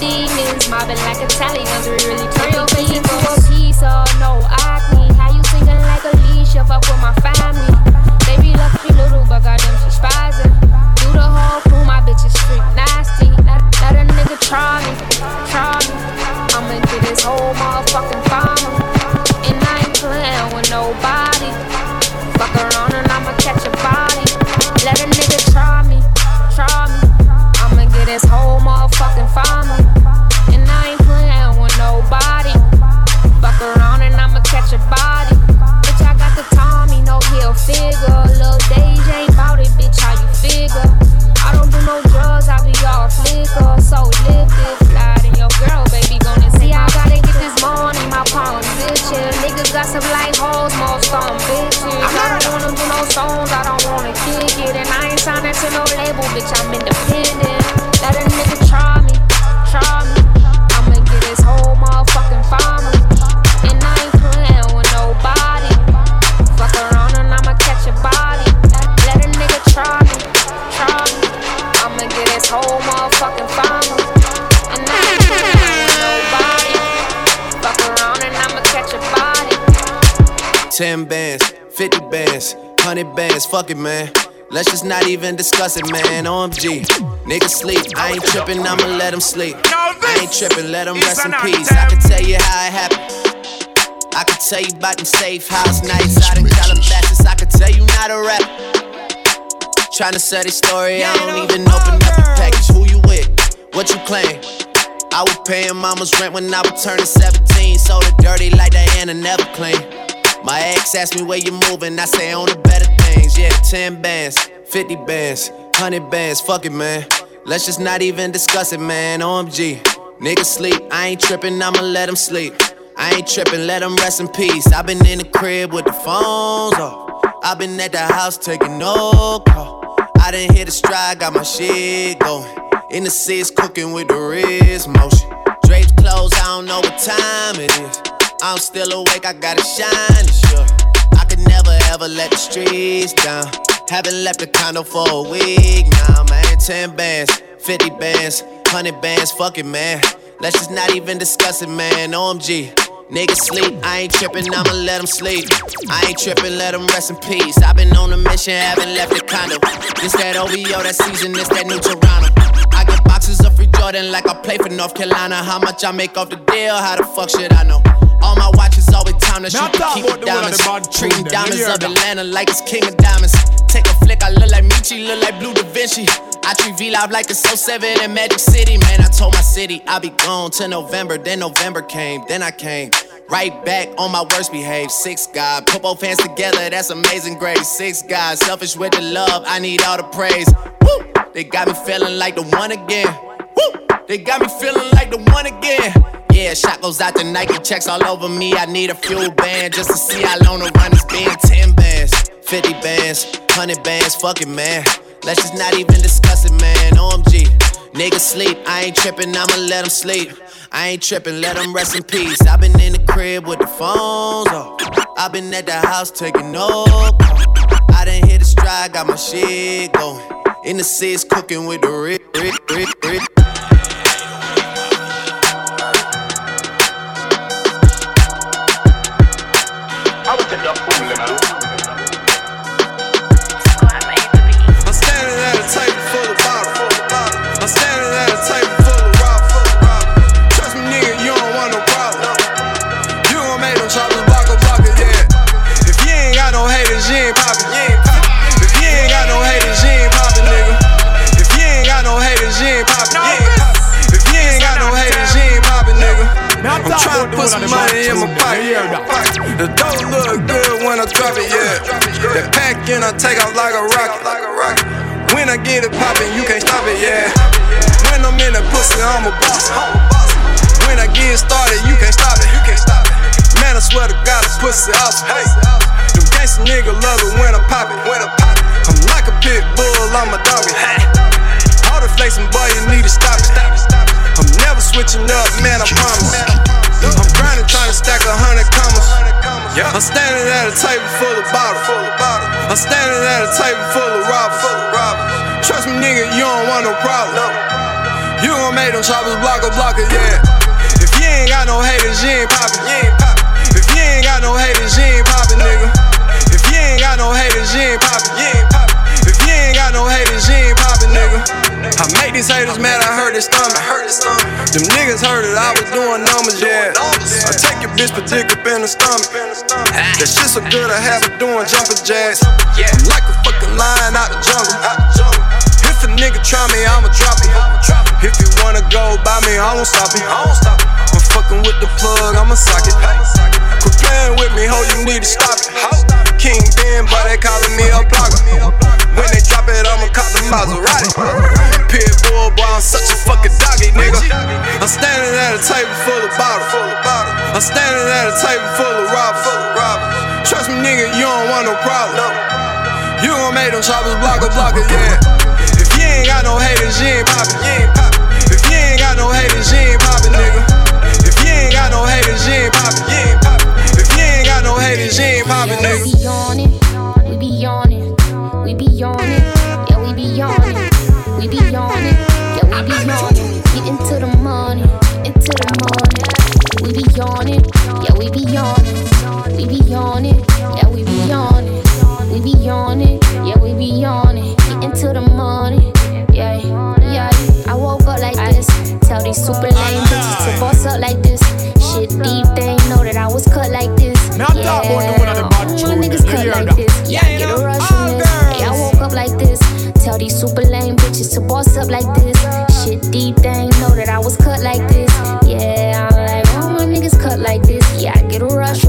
Demons mobbing like Italians. We really turn your face fuck it, man. Let's just not even discuss it, man. OMG. Niggas sleep. I ain't trippin', I'ma let them sleep. I ain't trippin', let them rest in peace. I can tell you how it happened. I can tell you about them safe house nights out in Calabasas. I can tell you not a rap. Tryna sell this story, I don't even open up the package. Who you with? What you claim? I was paying mama's rent when I was turning 17. Sold it dirty like Diana, never clean. My ex asked me where you moving, I say on the better 10 bands, 50 bands, 100 bands, fuck it, man. Let's just not even discuss it, man. OMG. Niggas sleep, I ain't trippin', I'ma let them sleep. I ain't trippin', let them rest in peace. i been in the crib with the phones off. i been at the house taking no call. I didn't hit a stride, got my shit going. In the seats, cooking with the wrist motion. Drapes closed, I don't know what time it is. I'm still awake, I gotta shine, sure. Never let the streets down. Haven't left the condo for a week now, man. 10 bands, 50 bands, 100 bands, fuck it, man. Let's just not even discuss it, man. OMG. Niggas sleep, I ain't trippin', I'ma let them sleep. I ain't trippin', let them rest in peace. I've been on a mission, haven't left the condo. This that OVO, that season, this that new Toronto. I get boxes of free Jordan like I play for North Carolina. How much I make off the deal, how the fuck should I know? All my watches always time to shoot to keep the diamonds. Treating diamonds of Atlanta like it's king of diamonds. Take a flick, I look like Meechy, look like Blue Da Vinci. I treat V Live like it's 07 in Magic City. Man, I told my city I'll be gone till November. Then November came, then I came. Right back on my worst behavior. Six God, put both hands together, that's amazing grace. Six God, selfish with the love, I need all the praise. Woo! They got me feeling like the one again. Woo! They got me feeling like the one again. Yeah, shot goes out to Nike checks all over me. I need a FuelBand just to see how long the run is being. 10 bands, 50 bands, 100 bands, fuck it, man. Let's just not even discuss it, man. OMG. Niggas sleep, I ain't trippin', I'ma let them sleep. I ain't trippin', let them rest in peace. i been in the crib with the phones off. i been at the house taking no. I done hit a stride, got my shit going. In the seats, cooking with the rig, rig, rig, rig. I'm tryna put some money in my pocket. The dough look good when I drop it, yeah. That pack in, I take off like a rocket. When I get it poppin', you can't stop it, yeah. When I'm in the pussy, I'm a boss. When I get started, you can't stop it. You can't stop it. Man, I swear to God, the pussy awesome. Them gangsta nigga love it when I pop it. When I pop it. I'm like a pit bull, I'm a doggy. All the flexing, boy, you need to stop it. I'm never switching up, man, I promise. I'm grinding, trying to stack a hundred commas. I'm standing at a table full of bottles. I'm standing at a table full of robbers. Trust me, nigga, you don't want no problem. You gon' make them choppers block a blocker, yeah. If you ain't got no haters, you ain't poppin'. If you ain't got no haters, you ain't poppin', nigga. If you ain't got no haters, you ain't poppin'. If you ain't got no haters, you ain't poppin', nigga. I make these haters mad, I hurt their stomach. Them niggas heard it, I was doing numbers, yeah. I take your bitch, but dick up in the stomach. That shit so good, I have her doing jumping jacks. I'm like a fucking lion out the jungle. If a nigga try me, I'ma drop it. If you wanna go by me, I won't stop it. I'm fucking with the plug, I'ma sock it. Quit playing with me, ho, you need to stop it. King Ben, but they calling me a blogger. When they drop it, I'ma cop the Maserati. Pitbull, boy, I'm such a fucking doggy, nigga. I'm standing at a table full of bottles. I'm standing at a table full of robbers. Trust me, nigga, you don't want no problem. You gon' make them choppers block a blocker, yeah. If you ain't got no haters, you ain't poppin'. If you ain't got no haters, you ain't poppin', nigga. If you ain't got no haters, you ain't poppin'. If you ain't got no haters, you ain't poppin', nigga. We be it, we be it, we be yawning. Yeah, we be yawning. We be yawning. Yeah, we be yawning. Get into the morning. Into the morning. We be yawning. Yeah, we be yawning. We be yawning. Yeah, we be yawning. We be yawning. Yeah, we be yawning. Get into the morning. Yeah, yeah. I woke up like this. Tell these super lame bitches to boss up like this. Shit, deep, they know that I was cut like this. Yeah, my niggas cut like this. these super lame bitches to boss up like this. Shit, deep, they ain't know that I was cut like this. Yeah, I'm like, all my niggas cut like this. Yeah, I get a rush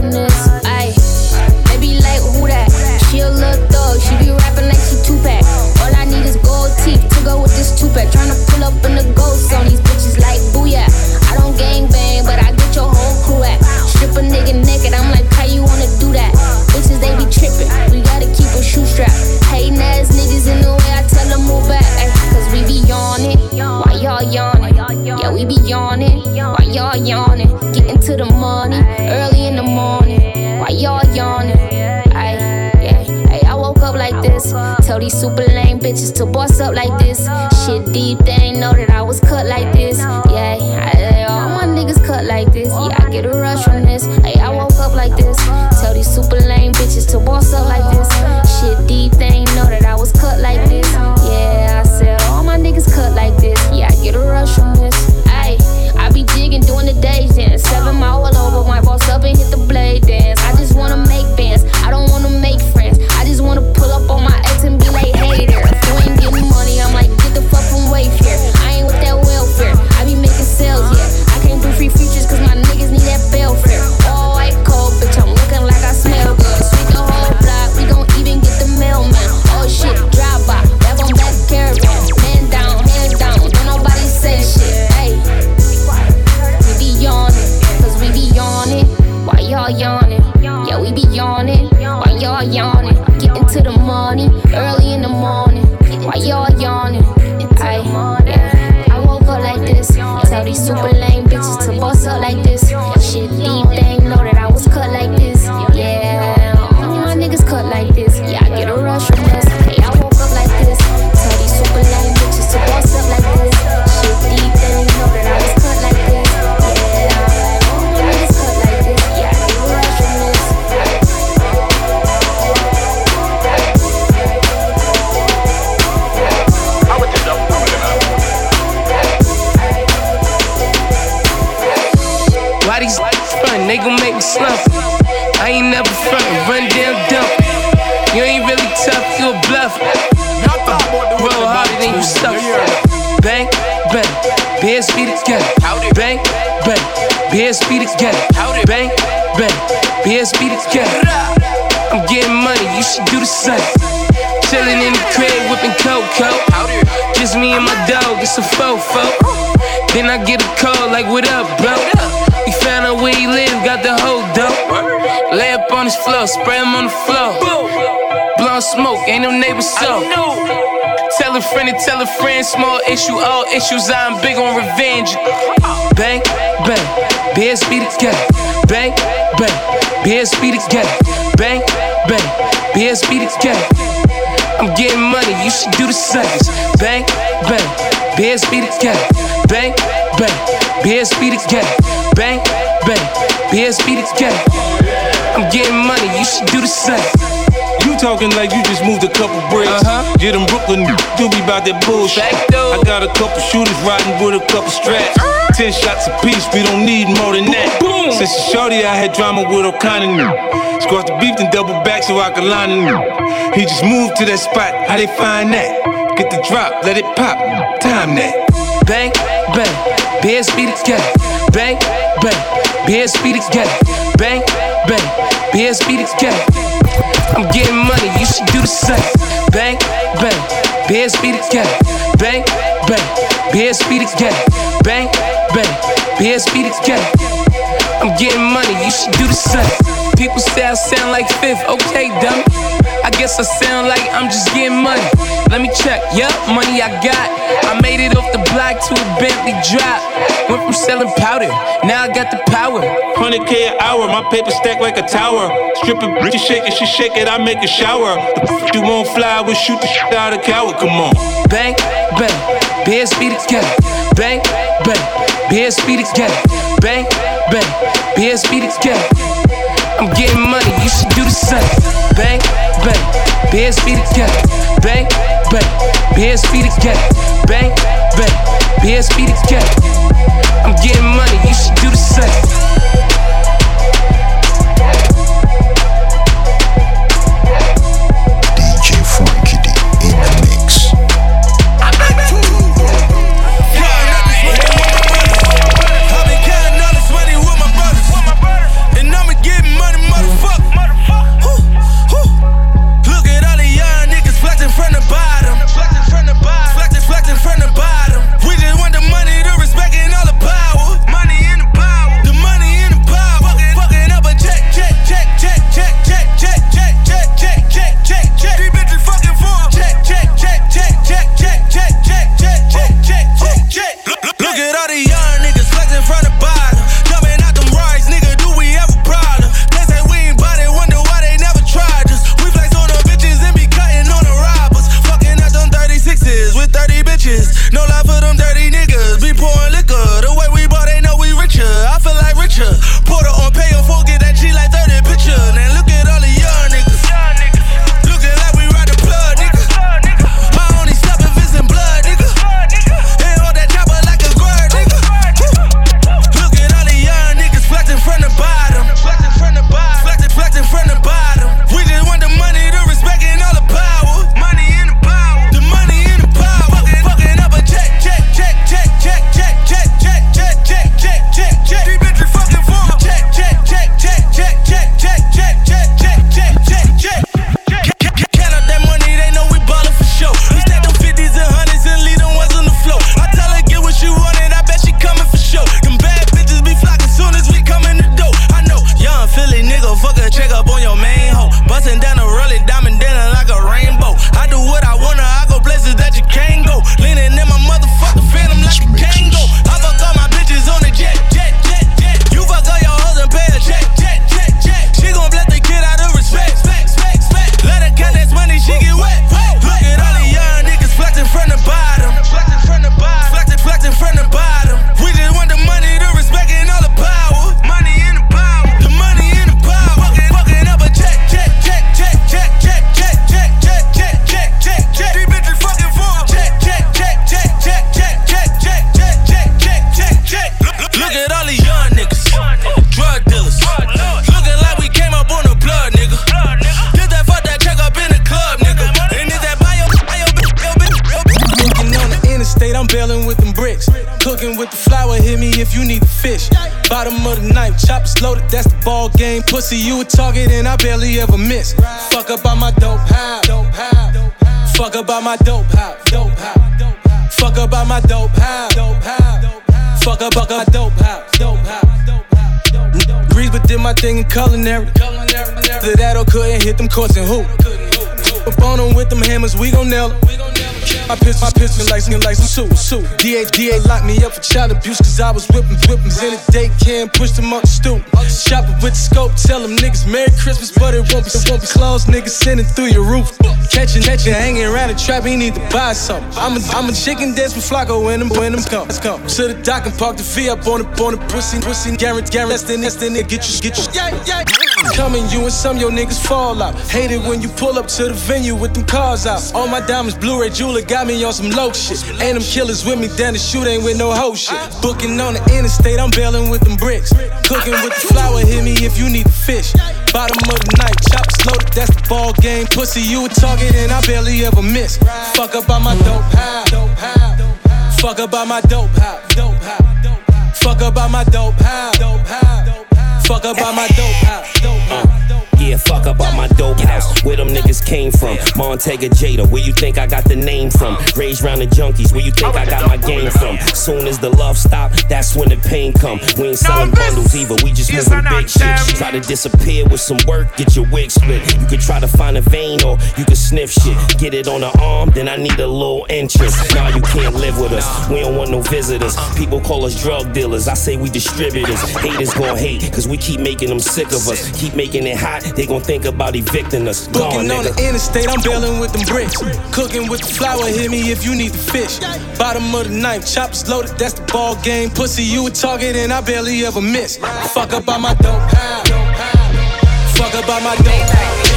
y'all yawning? Getting to the money early in the morning. Why y'all yawning? Ay, yeah, ay, I woke up like this. Tell these super lame bitches to boss up like this. Shit deep, they ain't know that I was cut like this. I get a call like, what up, bro? We found out where he live, got the whole dope. Lay up on his floor, spray him on the floor. Blowing smoke, ain't no neighbor so. Tell a friend and tell a friend, small issue, all issues, I'm big on revenge. Bang, bang, BSB together. Bang, bang, BSB together. Bang, bang, BSB together. I'm getting money, you should do the same. Bang, bang, BSB together. Bang, bang, BSB together. Bang, bang, BSB together. I'm getting money, you should do the same. You talking like you just moved a couple bricks. Uh-huh. Get them Brooklyn, do be about that bullshit. I got a couple shooters riding with a couple straps. Ten shots apiece, we don't need more than that. Since a shorty, I had drama with all kind of. Squash the beef, then double back so I could line him. He just moved to that spot, how they find that? Get the drop, let it pop, time that. Bang, bang, BSB together. Bang, bang, BSB together. Bang, bang, BSB together. I'm getting money, you should do the same. Bang, bang, BSB together. Bang, bang, BSB together. Bang, bang, BSB together. I'm getting money, you should do the same. People say I sound like fifth, okay, dummy. I guess I sound like I'm just getting money. Let me check, yup, money I got. I made it off the block to a Bentley drop. Went from selling powder, now I got the power. 100k an hour, my paper stacked like a tower. Stripping, bitch, shake it, she shake it, I make a shower. The f- you won't fly, we'll shoot the shit out of coward, come on. Bang, bang, BSB together. Bang, bang, BSB together. Bang, bang, BSB together. I'm getting money, you should do the same. Bang, bang, BSB together. Bang, bang, BSB together. Bang, bang, BSB together. I'm getting money, you should do the same. Suit. DA, DA locked me up for child abuse, cause I was whipping, whipping in a day can push them up the stoop. Shopping with the scope, tell them niggas Merry Christmas, but it won't be, it won't be closed, niggas sending through your roof. Catching, catching, hanging around the trap, he need to buy something. I'm a, I'm a chicken dance with Flacco when them, when them come. Let's go. To the dock and park the V up on the, on the pussy, pussy, guarantee, guarantee, that's the, that's the get you, get you, yeah, yeah. Coming, you and some your niggas fall out. Hate it when you pull up to the venue with them cars out. All my diamonds, Blu-ray jeweler got me on some low shit. Ain't them killers with me, down the shoot ain't with no hoe shit. Booking on the interstate, I'm bailing with them bricks. Cooking with the flour, hit me if you need the fish. Bottom of the night, choppers loaded, that's the ball game. Pussy, you a target, and I barely ever miss. Fuck up on my dope house. Fuck up on my dope house. Fuck up on my dope house. Fuck up on my dope house. Yeah, fuck up on my dope house. Where them niggas came from? Montega Jada, where you think I got the name from? Raised round the junkies, where you think I got my game from? Soon as the love stop, that's when the pain come. We ain't selling bundles either, we just moving big shit. Try to disappear with some work, get your wig split. You could try to find a vein or you could sniff shit. Get it on the arm, then I need a little interest. Nah, you can't live with us. We don't want no visitors. People call us drug dealers. I say we distributors. Haters gon' hate, cause we keep making them sick of us. Keep making it hot, they gon' think about evicting us. Gone, Booking on nigga. the interstate, I'm bailing with them bricks. Cooking with the flour, hit me if you need the fish. Bottom of the knife, choppers loaded, that's the ball game. Pussy, you a target, and I barely ever miss. Fuck up on my dope. Fuck up on my dope.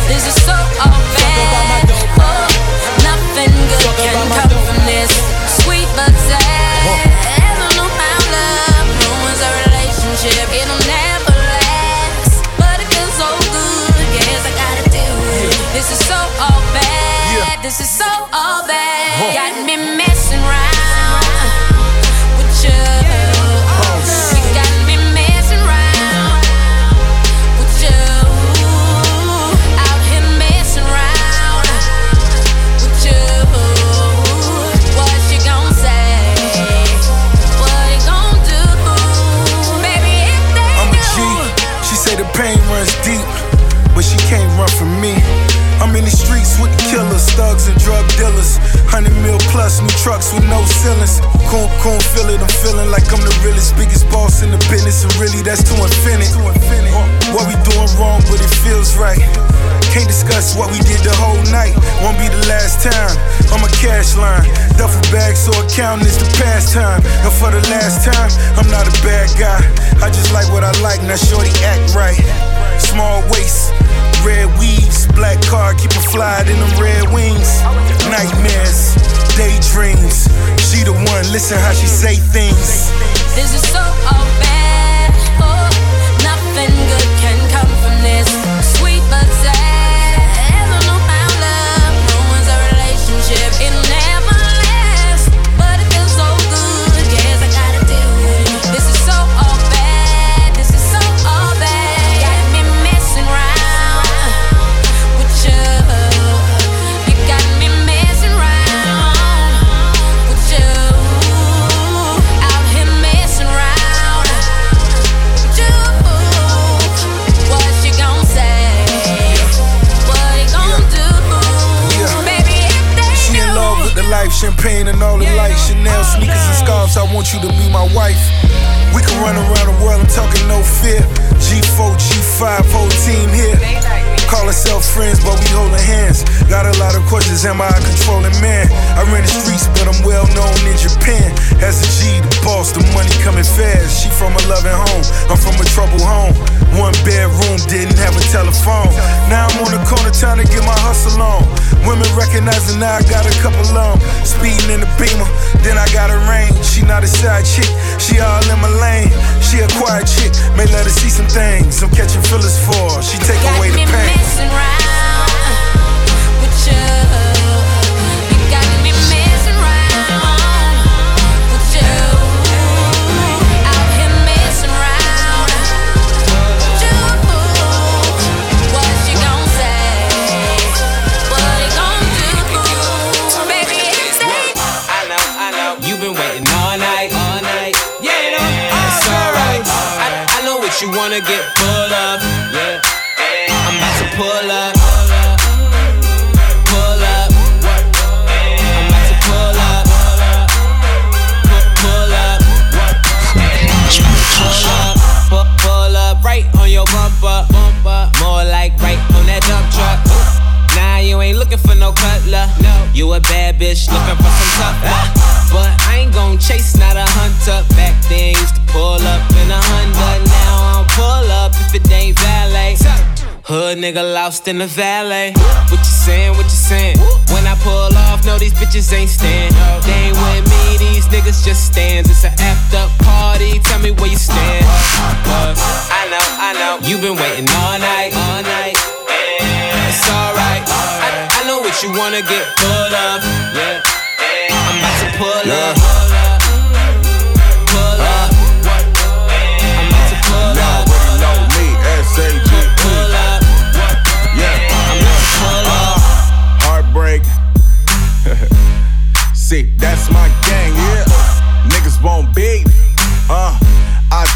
This is so all bad. Oh, nothing good can come from this. This is so all bad. Got me messing trucks with no ceilings. Coon, coon, feel it, I'm feeling like I'm the realest, biggest boss in the business, and really that's to infinite. What we doing wrong, but it feels right. Can't discuss what we did the whole night. Won't be the last time. I'm a cash line. Duffel bag, so accounting is the pastime. And for the last time, I'm not a bad guy. I just like what I like, now shorty act right. Small waist, red weaves, black car, keep it fly in them red wings. Nightmares, daydreams. She the one, listen how she say things. This is so all champagne and all the lights. Chanel sneakers and scarves, I want you to be my wife. We can run around the world, I'm talking no fear. G4, G5, whole team here. Call ourselves friends, but we holding hands. Got a lot of questions, am I a controlling man? I ran the streets, but I'm well known in Japan. As a G, the boss, the money coming fast. She from a loving home, I'm from a troubled home. One bedroom, didn't have a telephone. Now I'm on the corner trying to get my hustle on. Women recognizing now I got a couple of. Speeding in the beamer, then I got a range. She not a side chick, she all in my lane. She a quiet chick, may let her see some things. I'm catching feelings for her. She take away the pain. messing around with. You get full of. Yeah, I'm about to pull up. Pull up. Pull up. Pull up. Pull up. Pull up right on your bumper. More like right on that dump truck. Nah, you ain't looking for no cutler. You a bad bitch looking for some tough love. But I ain't gon' chase, Hood nigga lost in the valet. What you saying? What you saying? When I pull off, no, these bitches ain't stand. They ain't with me, these niggas just stands. It's an effed up party. Tell me where you stand. Uh, I know, I know. You've been waiting all night, all night. It's alright. I, I know what you wanna get full of. Yeah. I'm about to pull up.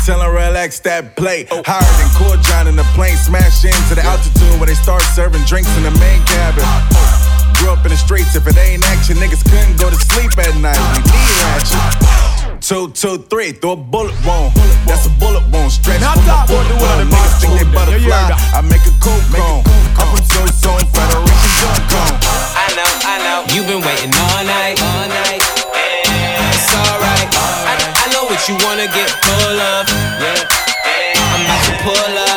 I tell 'em relax that plate. Higher than Court John in the plane, smash into the altitude where they start serving drinks in the main cabin. Grew up in the streets, if it ain't action, niggas couldn't go to sleep at night. We need action. Two, two, three, throw a bullet wound. That's a bullet wound. Stretch Now from the stop, boy, bullet do it on wound. the Niggas think they microphone. Yeah, you butterfly. I make a cool cone. I'm from so zone, Federation jump cone. I know, I know. You've been waiting all night, all night. You wanna get full of. Yeah. I'm about to pull up.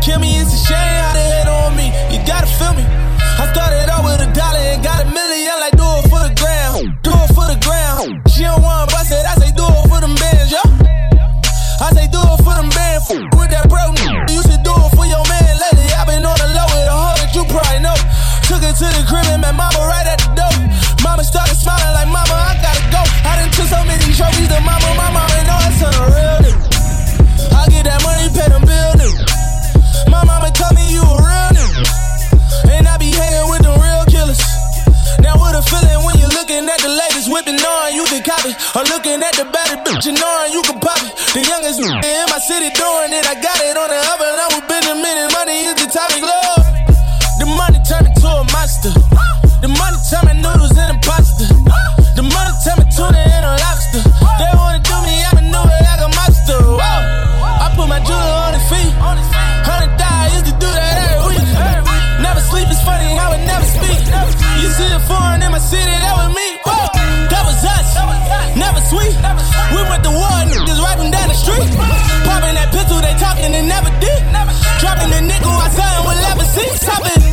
Kill me. It's a shame how they hate on me. You gotta feel me. I started out with a dollar and got a million. Like do it for the ground, do it for the ground. She don't wanna bust it, I say do it for them bands, yo. I say do it for them bands. With that bro, you should do it for your man. Lately I've been on the low with a hoe that you probably know. Took it to the crib and met mama right at the door. Mama started smiling like mama, I gotta go. I done took so many trophies to mama, mama whipping, knowing you can copy. Or looking at the baddest bitch and knowing you can pop it. The youngest in my city doing it. I got it on the up and I'm with Benjamin and money is the topic, love. The money turned me to a monster. The money turned my noodles into pasta. The money turned my tuna they and never did. Dropping the nickel, I him with level. I've been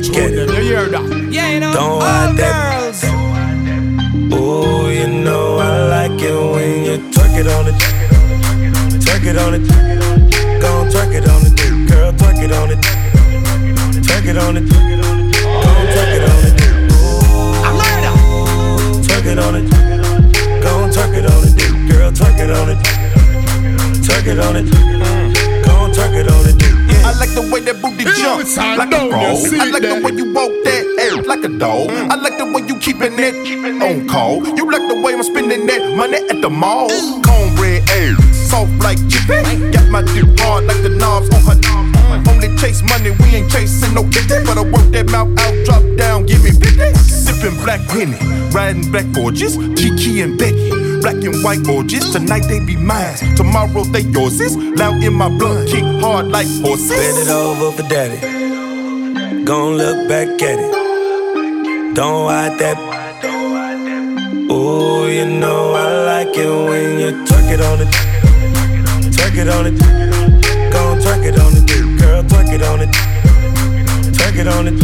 back at it. Yeah, you know, Don't all hide that. girls. Oh, you know I like it when you twerk it on it. Twerk it on it. Go on, twerk it on it. Girl, twerk it on it. Twerk it on it. Go on, twerk it on it. Ooh, Twerk it on it. Go on, twerk it on it. Girl, twerk it on it. Twerk it on it. Go on, twerk it on it. I like the way that booty jump like a roll. I like the way you walk that ass like a dog. I like the way you keepin' it on call. You like the way I'm spending that money at the mall. Cornbread ass, soft like chicken. Got my dick hard like the knobs on her. Only chase money, we ain't chasing no kitty. But I work that mouth out, drop down, give me 50. Sippin' black penny, riding black gorgeous. Kiki and Becky. Black and white orgies, tonight they be mine, tomorrow they yours. Is loud in my blood, kick hard like horses. Bend it over for daddy. Gon' look back at it. Don't hide that. Oh, you know I like it when you twerk it on it. Twerk it on it. Gon' twerk it on it. Girl, twerk it on it. Twerk it on it.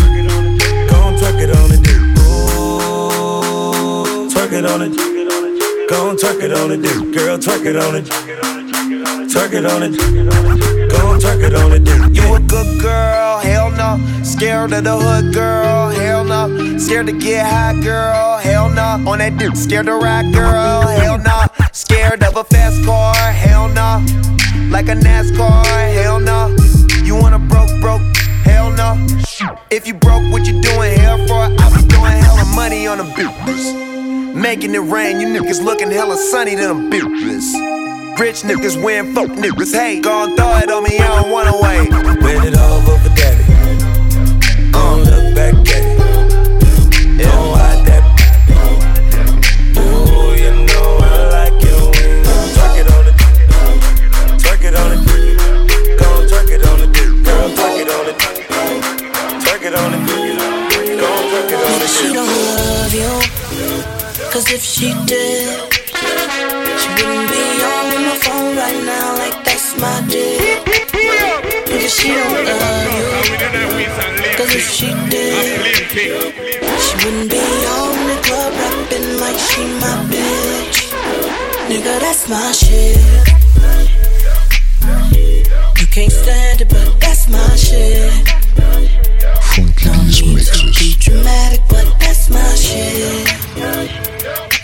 Gon' twerk it on it. Ooh, twerk it on it. Gon' twerk it on it. Dick. Girl, twerk it on it. Twerk it on it. Gon' twerk it on it. Dick. You a good girl, hell no. Scared of the hood girl, hell no. Scared to get high, girl, hell no. On that dude, scared to ride, girl, hell no. Scared of a fast car, hell no. Like a NASCAR, hell no. You want a broke, broke, hell no. If you broke, what you doing hell for? I be doing hella money on the bitches. Making it rain, you niggas looking hella sunny than them bitches. Rich niggas win, folk niggas hate. Gon' throw it on me, I don't wanna wait. Bend it over for daddy. Don't look back at it. Don't hide that. Ooh, you know I like it when you twerk it on it. Twerk it on it. Go on, twerk it on it. Girl, twerk it on it. Twerk it on it. Go on, twerk it on it. She don't love you. Cause if she did, she wouldn't be on my phone right now like that's my dick. Cause she don't love you. Cause if she did, she wouldn't be on the club rapping like she my bitch. Nigga, that's my shit. You can't stand it, but that's my shit. Funky mixes. Be dramatic, but that's my shit.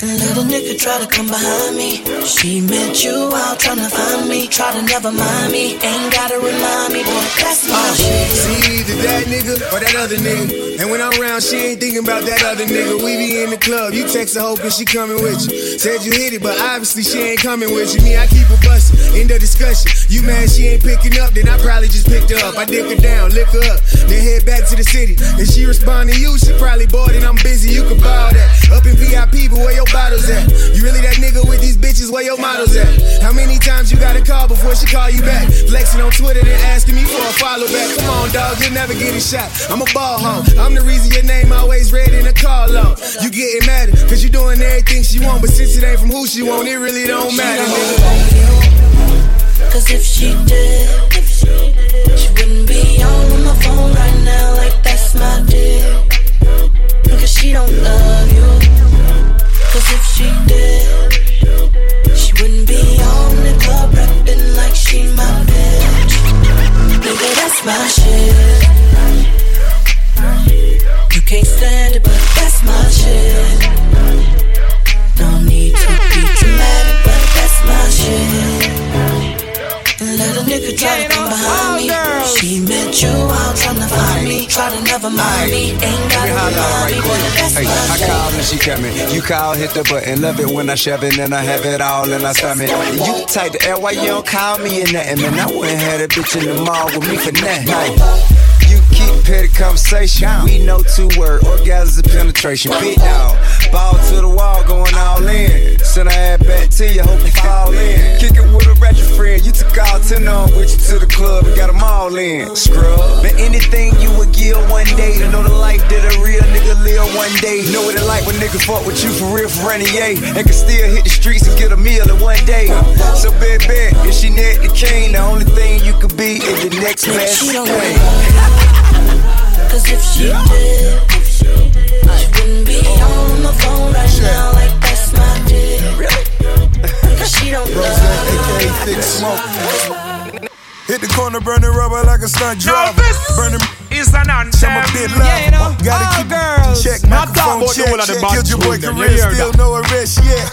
Little nigga try to come behind me. She met you out trying to find me. Try to never mind me. Ain't gotta remind me, boy, that's my uh, shit. See either that nigga or that other nigga. And when I'm around, she ain't thinking about that other nigga. We be in the club, you text her hoping she coming with you. Said you hit it, but obviously she ain't coming with you. Me, I keep her bustin'. End of discussion. You mad she ain't picking up, then I probably just picked her up. I dick her down, lick her up, then head back to the city. And she respond to you, she probably bored and I'm busy. You can borrow that. Up in VIP, but where your bottles at? You really that nigga with these bitches? Where your models at? How many times you gotta call before she call you back? Flexing on Twitter, then asking me for a follow back. Come on, dog, you'll never get a shot. I'm a ball hog. I'm the reason your name always red in a call log. You getting mad, cause you doing everything she want, but since it ain't from who she want, it really don't matter, nigga. Cause if she did, she wouldn't be on my phone right now like that's my dick. Cause she don't love you. Cause if she did, she wouldn't be on the club rapping like she my bitch. Nigga, that's my shit. You can't stand it, but that's my shit. No need to be dramatic, but that's my shit. Let a nigga try to come behind me. She met you out tryna find me. Try to never mind me. Ain't gotta remind me, but that's Hey, my I shit. call and she coming. You call, hit the button. Love it when I shove it and I have it all in my stomach. You the type to air, why you don't call me or nothing, man? I wouldn't have that bitch in the mall with me for nothing. Like, you keep petty conversation. We know two word, orgasms and penetration. Big dog, ball to the wall, going all in. Send her ass back to you, hope you fall in. Kick it with a ratchet friend. You took all ten on with you to the club and got them all in. Scrub. Man, anything you would give one day to know the life that a real nigga live one day. Know what it like when niggas fuck with you for real, for running yay. And can still hit the streets and get a meal in one day. So, bad, bad, if she net the king, the only thing you could be is the next best She don't thing. Cause if she did, she wouldn't be on the phone right now like that's my dick. Cause she don't Rose, aka Thick Smoke. Hit the corner, burning rubber like a stunt driver. Burning is an anthem. I'm a bit loud. Yeah, you know, Gotta all keep girls. check. Not talk Microphone about the check. whole of the check. Killed your boy tune them. Career, still no arrest, yeah.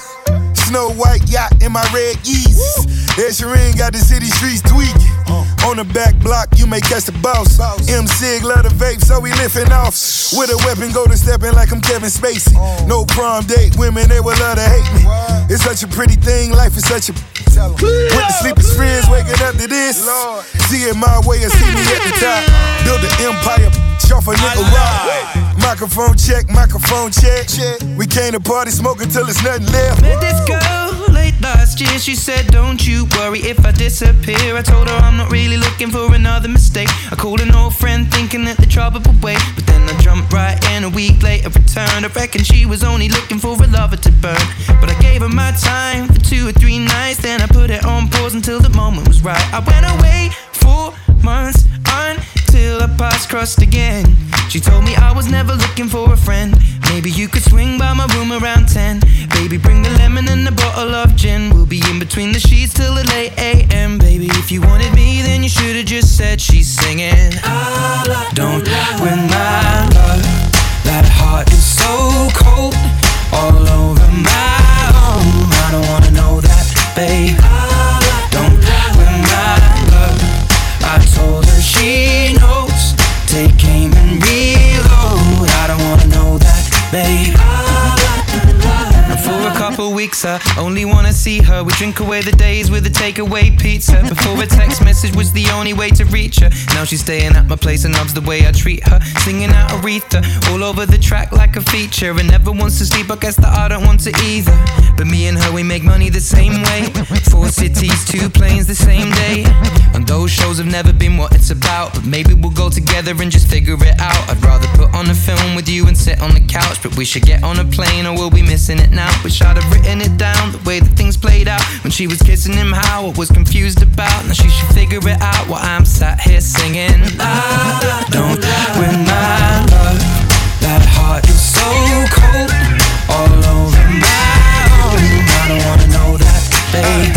Snow white yacht in my red Yeezys. Ed Sheeran got the city streets tweaking. Oh. On the back block, you may catch the boss. M Sig love the vape, so we lifting off. With a weapon, go to stepping like I'm Kevin Spacey. No prom date, women they would love to hate me. It's such a pretty thing, life is such a. Went to sleep as friends, waking up to this. See it my way or see me at the top. Build an empire, off a nigga rock. Microphone check, microphone check. check. We came to party, smoking till there's nothing left. Met this girl late last year. She said, Don't you worry if I disappear. I told her I'm not really looking for another mistake. I called an old friend thinking that the trouble would wait. But then I jumped right in a week later, returned. I reckon she was only looking for a lover to burn. But I gave her my time for two or three nights. Then I put it on pause until the moment was right. I went away for months until our paths crossed again. She told me I was never looking for a friend. Maybe you could swing by my room around 10. Baby, bring the lemon and a bottle of gin. We'll be in between the sheets till the late AM. Baby, if you wanted me, then you should have just said she's singing. Don't win my love. That heart is so cold, all over my own. I don't wanna know that, babe. Only wanna see her. We drink away the days with a takeaway pizza. Before a text message was the only way to reach her. Now she's staying at my place and loves the way I treat her. Singing out Aretha all over the track like a feature. And never wants to sleep, I guess that I don't want to either. But me and her, we make money the same way. Four cities, two planes the same day. And those shows have never been what it's about. But maybe we'll go together and just figure it out. I'd rather put on a film with you and sit on the couch. But we should get on a plane or we'll be missing it now. Wish I'd have written it down the way that things played out. When she was kissing him, how I was confused about. Now she should figure it out while I'm sat here singing. I don't win my love. That heart is so cold, all over my own. I don't wanna know that, babe.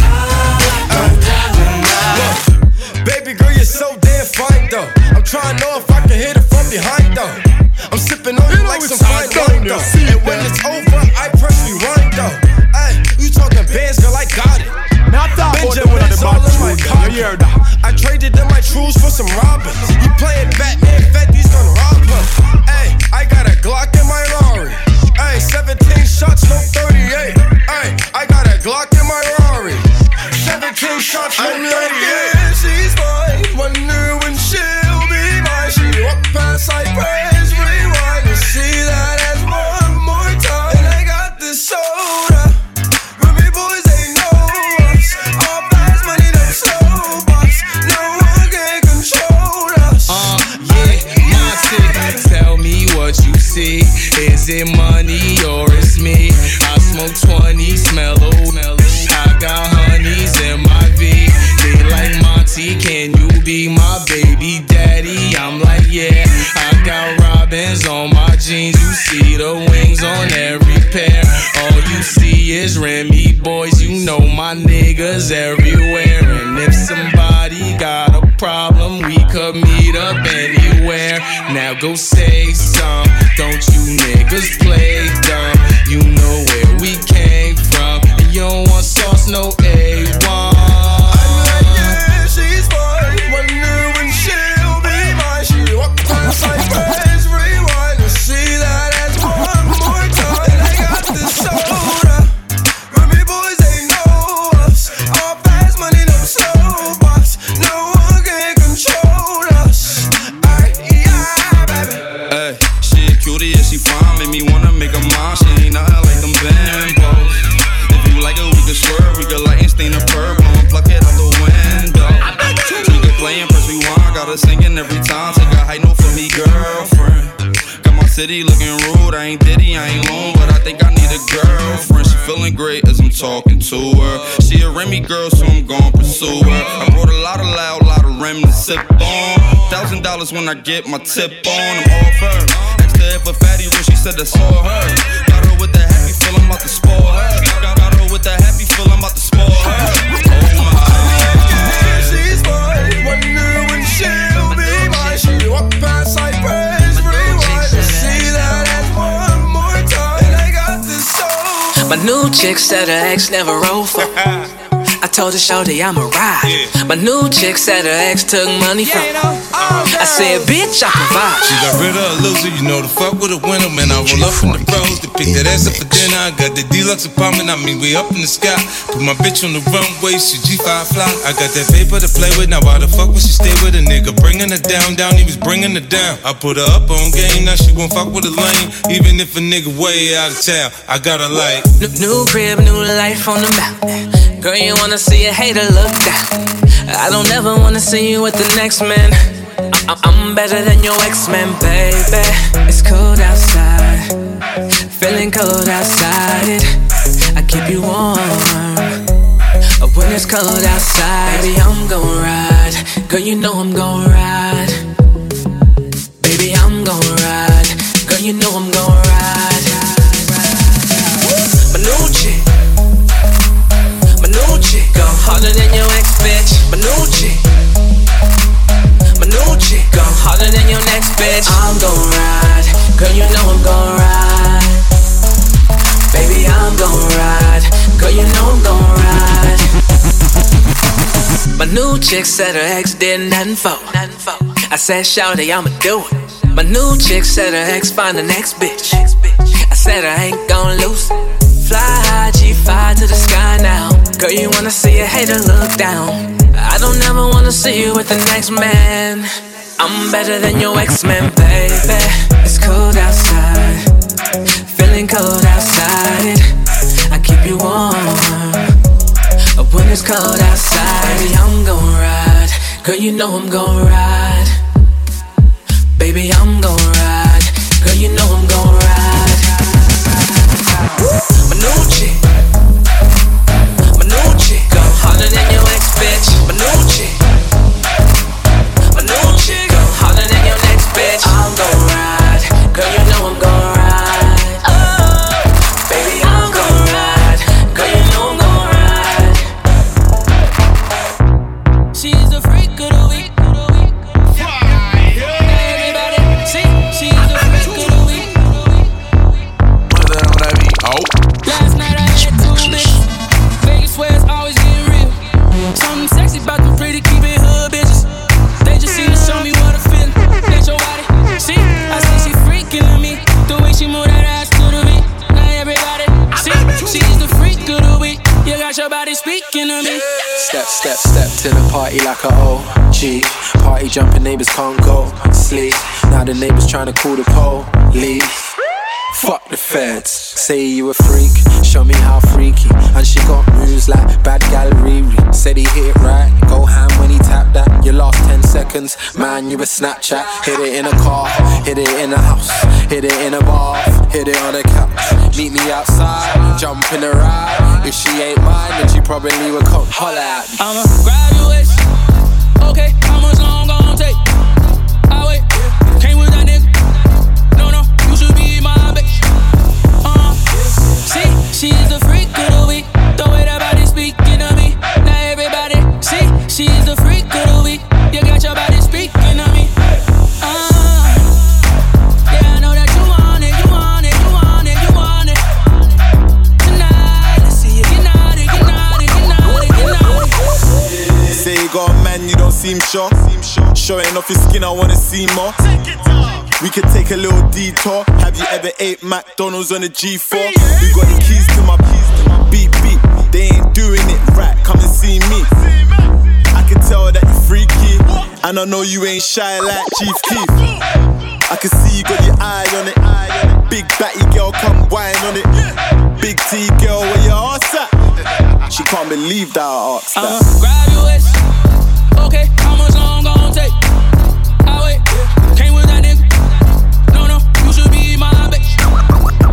Don't win my Baby girl, you're so damn fine though. I'm trying to know if I can hit it from behind though. I'm sipping on you like some fine wine though. And when it's over, I press rewind though. Ay, you talking bands, girl, I got it. Benjamins all in my pocket. I traded in my trues for some Robins. You playing Batman, Fetty's gonna rob her. Ay, I got a Glock in my Rari. Ay, 17 shots, no 38. Ay, I got a Glock in my Rari. 17 shots, no 38. I get my tip on. I'm all fur. Asked her if fatty when she said I saw her. Got her with the happy feel I'm about to spoil her. Got, got her with the happy feel I'm about to spoil her. Oh my. She's mine. Wonder when she'll be mine. She walk past like praise rewind. See that ass one more time. I got this soul. My new chick said her ex never rolled for. I told her shorty I'm a ride. My new chick said her ex took money from. I said, bitch, I provide. She got rid of a loser, you know the fuck with a winner, man. I roll up in the pros to pick that ass up for dinner. I got the deluxe apartment, I mean, we up in the sky. Put my bitch on the runway, she G5 fly. I got that paper to play with, now why the fuck would she stay with a nigga? Bringing her down, down, he was bringing her down. I put her up on game, now she won't fuck with a lane. Even if a nigga way out of town, I got her like. New, new crib, new life on the mountain. Girl, you wanna see a hater look down. I don't ever wanna see you with the next man. I'm better than your ex-man, baby. It's cold outside, feeling cold outside. I keep you warm. When it's cold outside, baby, I'm gon' ride. Girl, you know I'm gon' ride. Baby, I'm gon' ride. Girl, you know I'm gon' ride. New chick, go harder than your ex bitch. My chick, go harder than your next bitch. I'm gon' ride, girl, you know I'm gon' ride. Baby, I'm gon' ride, girl, you know I'm gon' ride. My new chick said her ex did nothing for. I said, Shawty, I'ma do it. My new chick said her ex find the next bitch. I said I ain't gon' lose. Fly high, G5 to the sky now. Girl, you wanna see a hater look down. I don't ever wanna see you with the next man. I'm better than your ex-man, baby. It's cold outside, feeling cold outside. I keep you warm. When it's cold outside, baby, I'm gon' ride. Girl, you know I'm gon' ride. Baby, I'm gon' ride. Girl, you know I'm gon' ride. New chick, go harder than your ex bitch. My Step, step, to the party like a OG. Party jumping, neighbors can't go sleep. Now the neighbors trying to call the police. Fuck the feds. Say you a freak, show me how freaky. And she got moves like bad gal Riri. Said he hit it right, go ham when he tapped that. Your last 10 seconds, man, you a Snapchat. Hit it in a car, hit it in a house, hit it in a bar, hit it on a couch. Meet me outside, jump in the ride. If she ain't mine, then she probably would come holler at me. I'm a graduation. Okay, how much long Showing off your skin, I wanna see more. We could take a little detour. Have you ever ate McDonald's on a G4? We got the keys to my keys to my beep beep. They ain't doing it right. Come and see me. I can tell that you're freaky, and I know you ain't shy like Chief Keef. I can see you got your eye on it. Big batty girl, come whine on it. Big T girl, where your ass at? She can't believe that I asked I'm that. a graduation. Okay, how much long gon' take? I wait. Came with that nigga. No, no, you should be my bitch.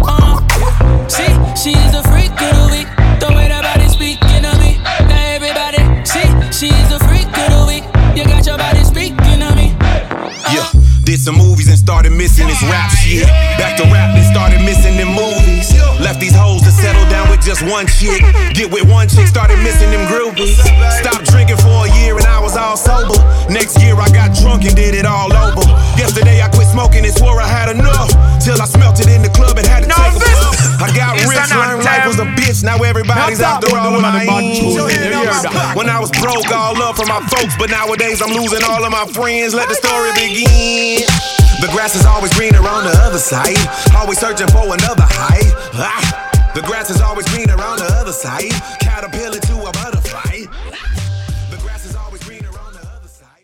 Uh, see, she's a freak of the week. Don't way that body speaking of me. Now everybody, see, she's a freak of the week. You got your body speaking of me. Uh-huh. Yeah, did some movies and started missing this rap Yeah, back to rap and started missing the movies. Left these hoes to settle down with just one chick. Get with one chick, started missing them groupies. Stopped drinking for a year and I was all sober. Next year I got drunk and did it all over. Yesterday I quit smoking and swore I had enough. Till I smelt it in the club and had to take a puff. I got It's rich, learned life was a bitch. Now everybody's Not after that all of my the ends. you hear? When I was broke, all love from my folks, but nowadays I'm losing all of my friends. Let the story begin. The grass is always greener on the other side. Always searching for another height. Ah, the grass is always greener on the other side.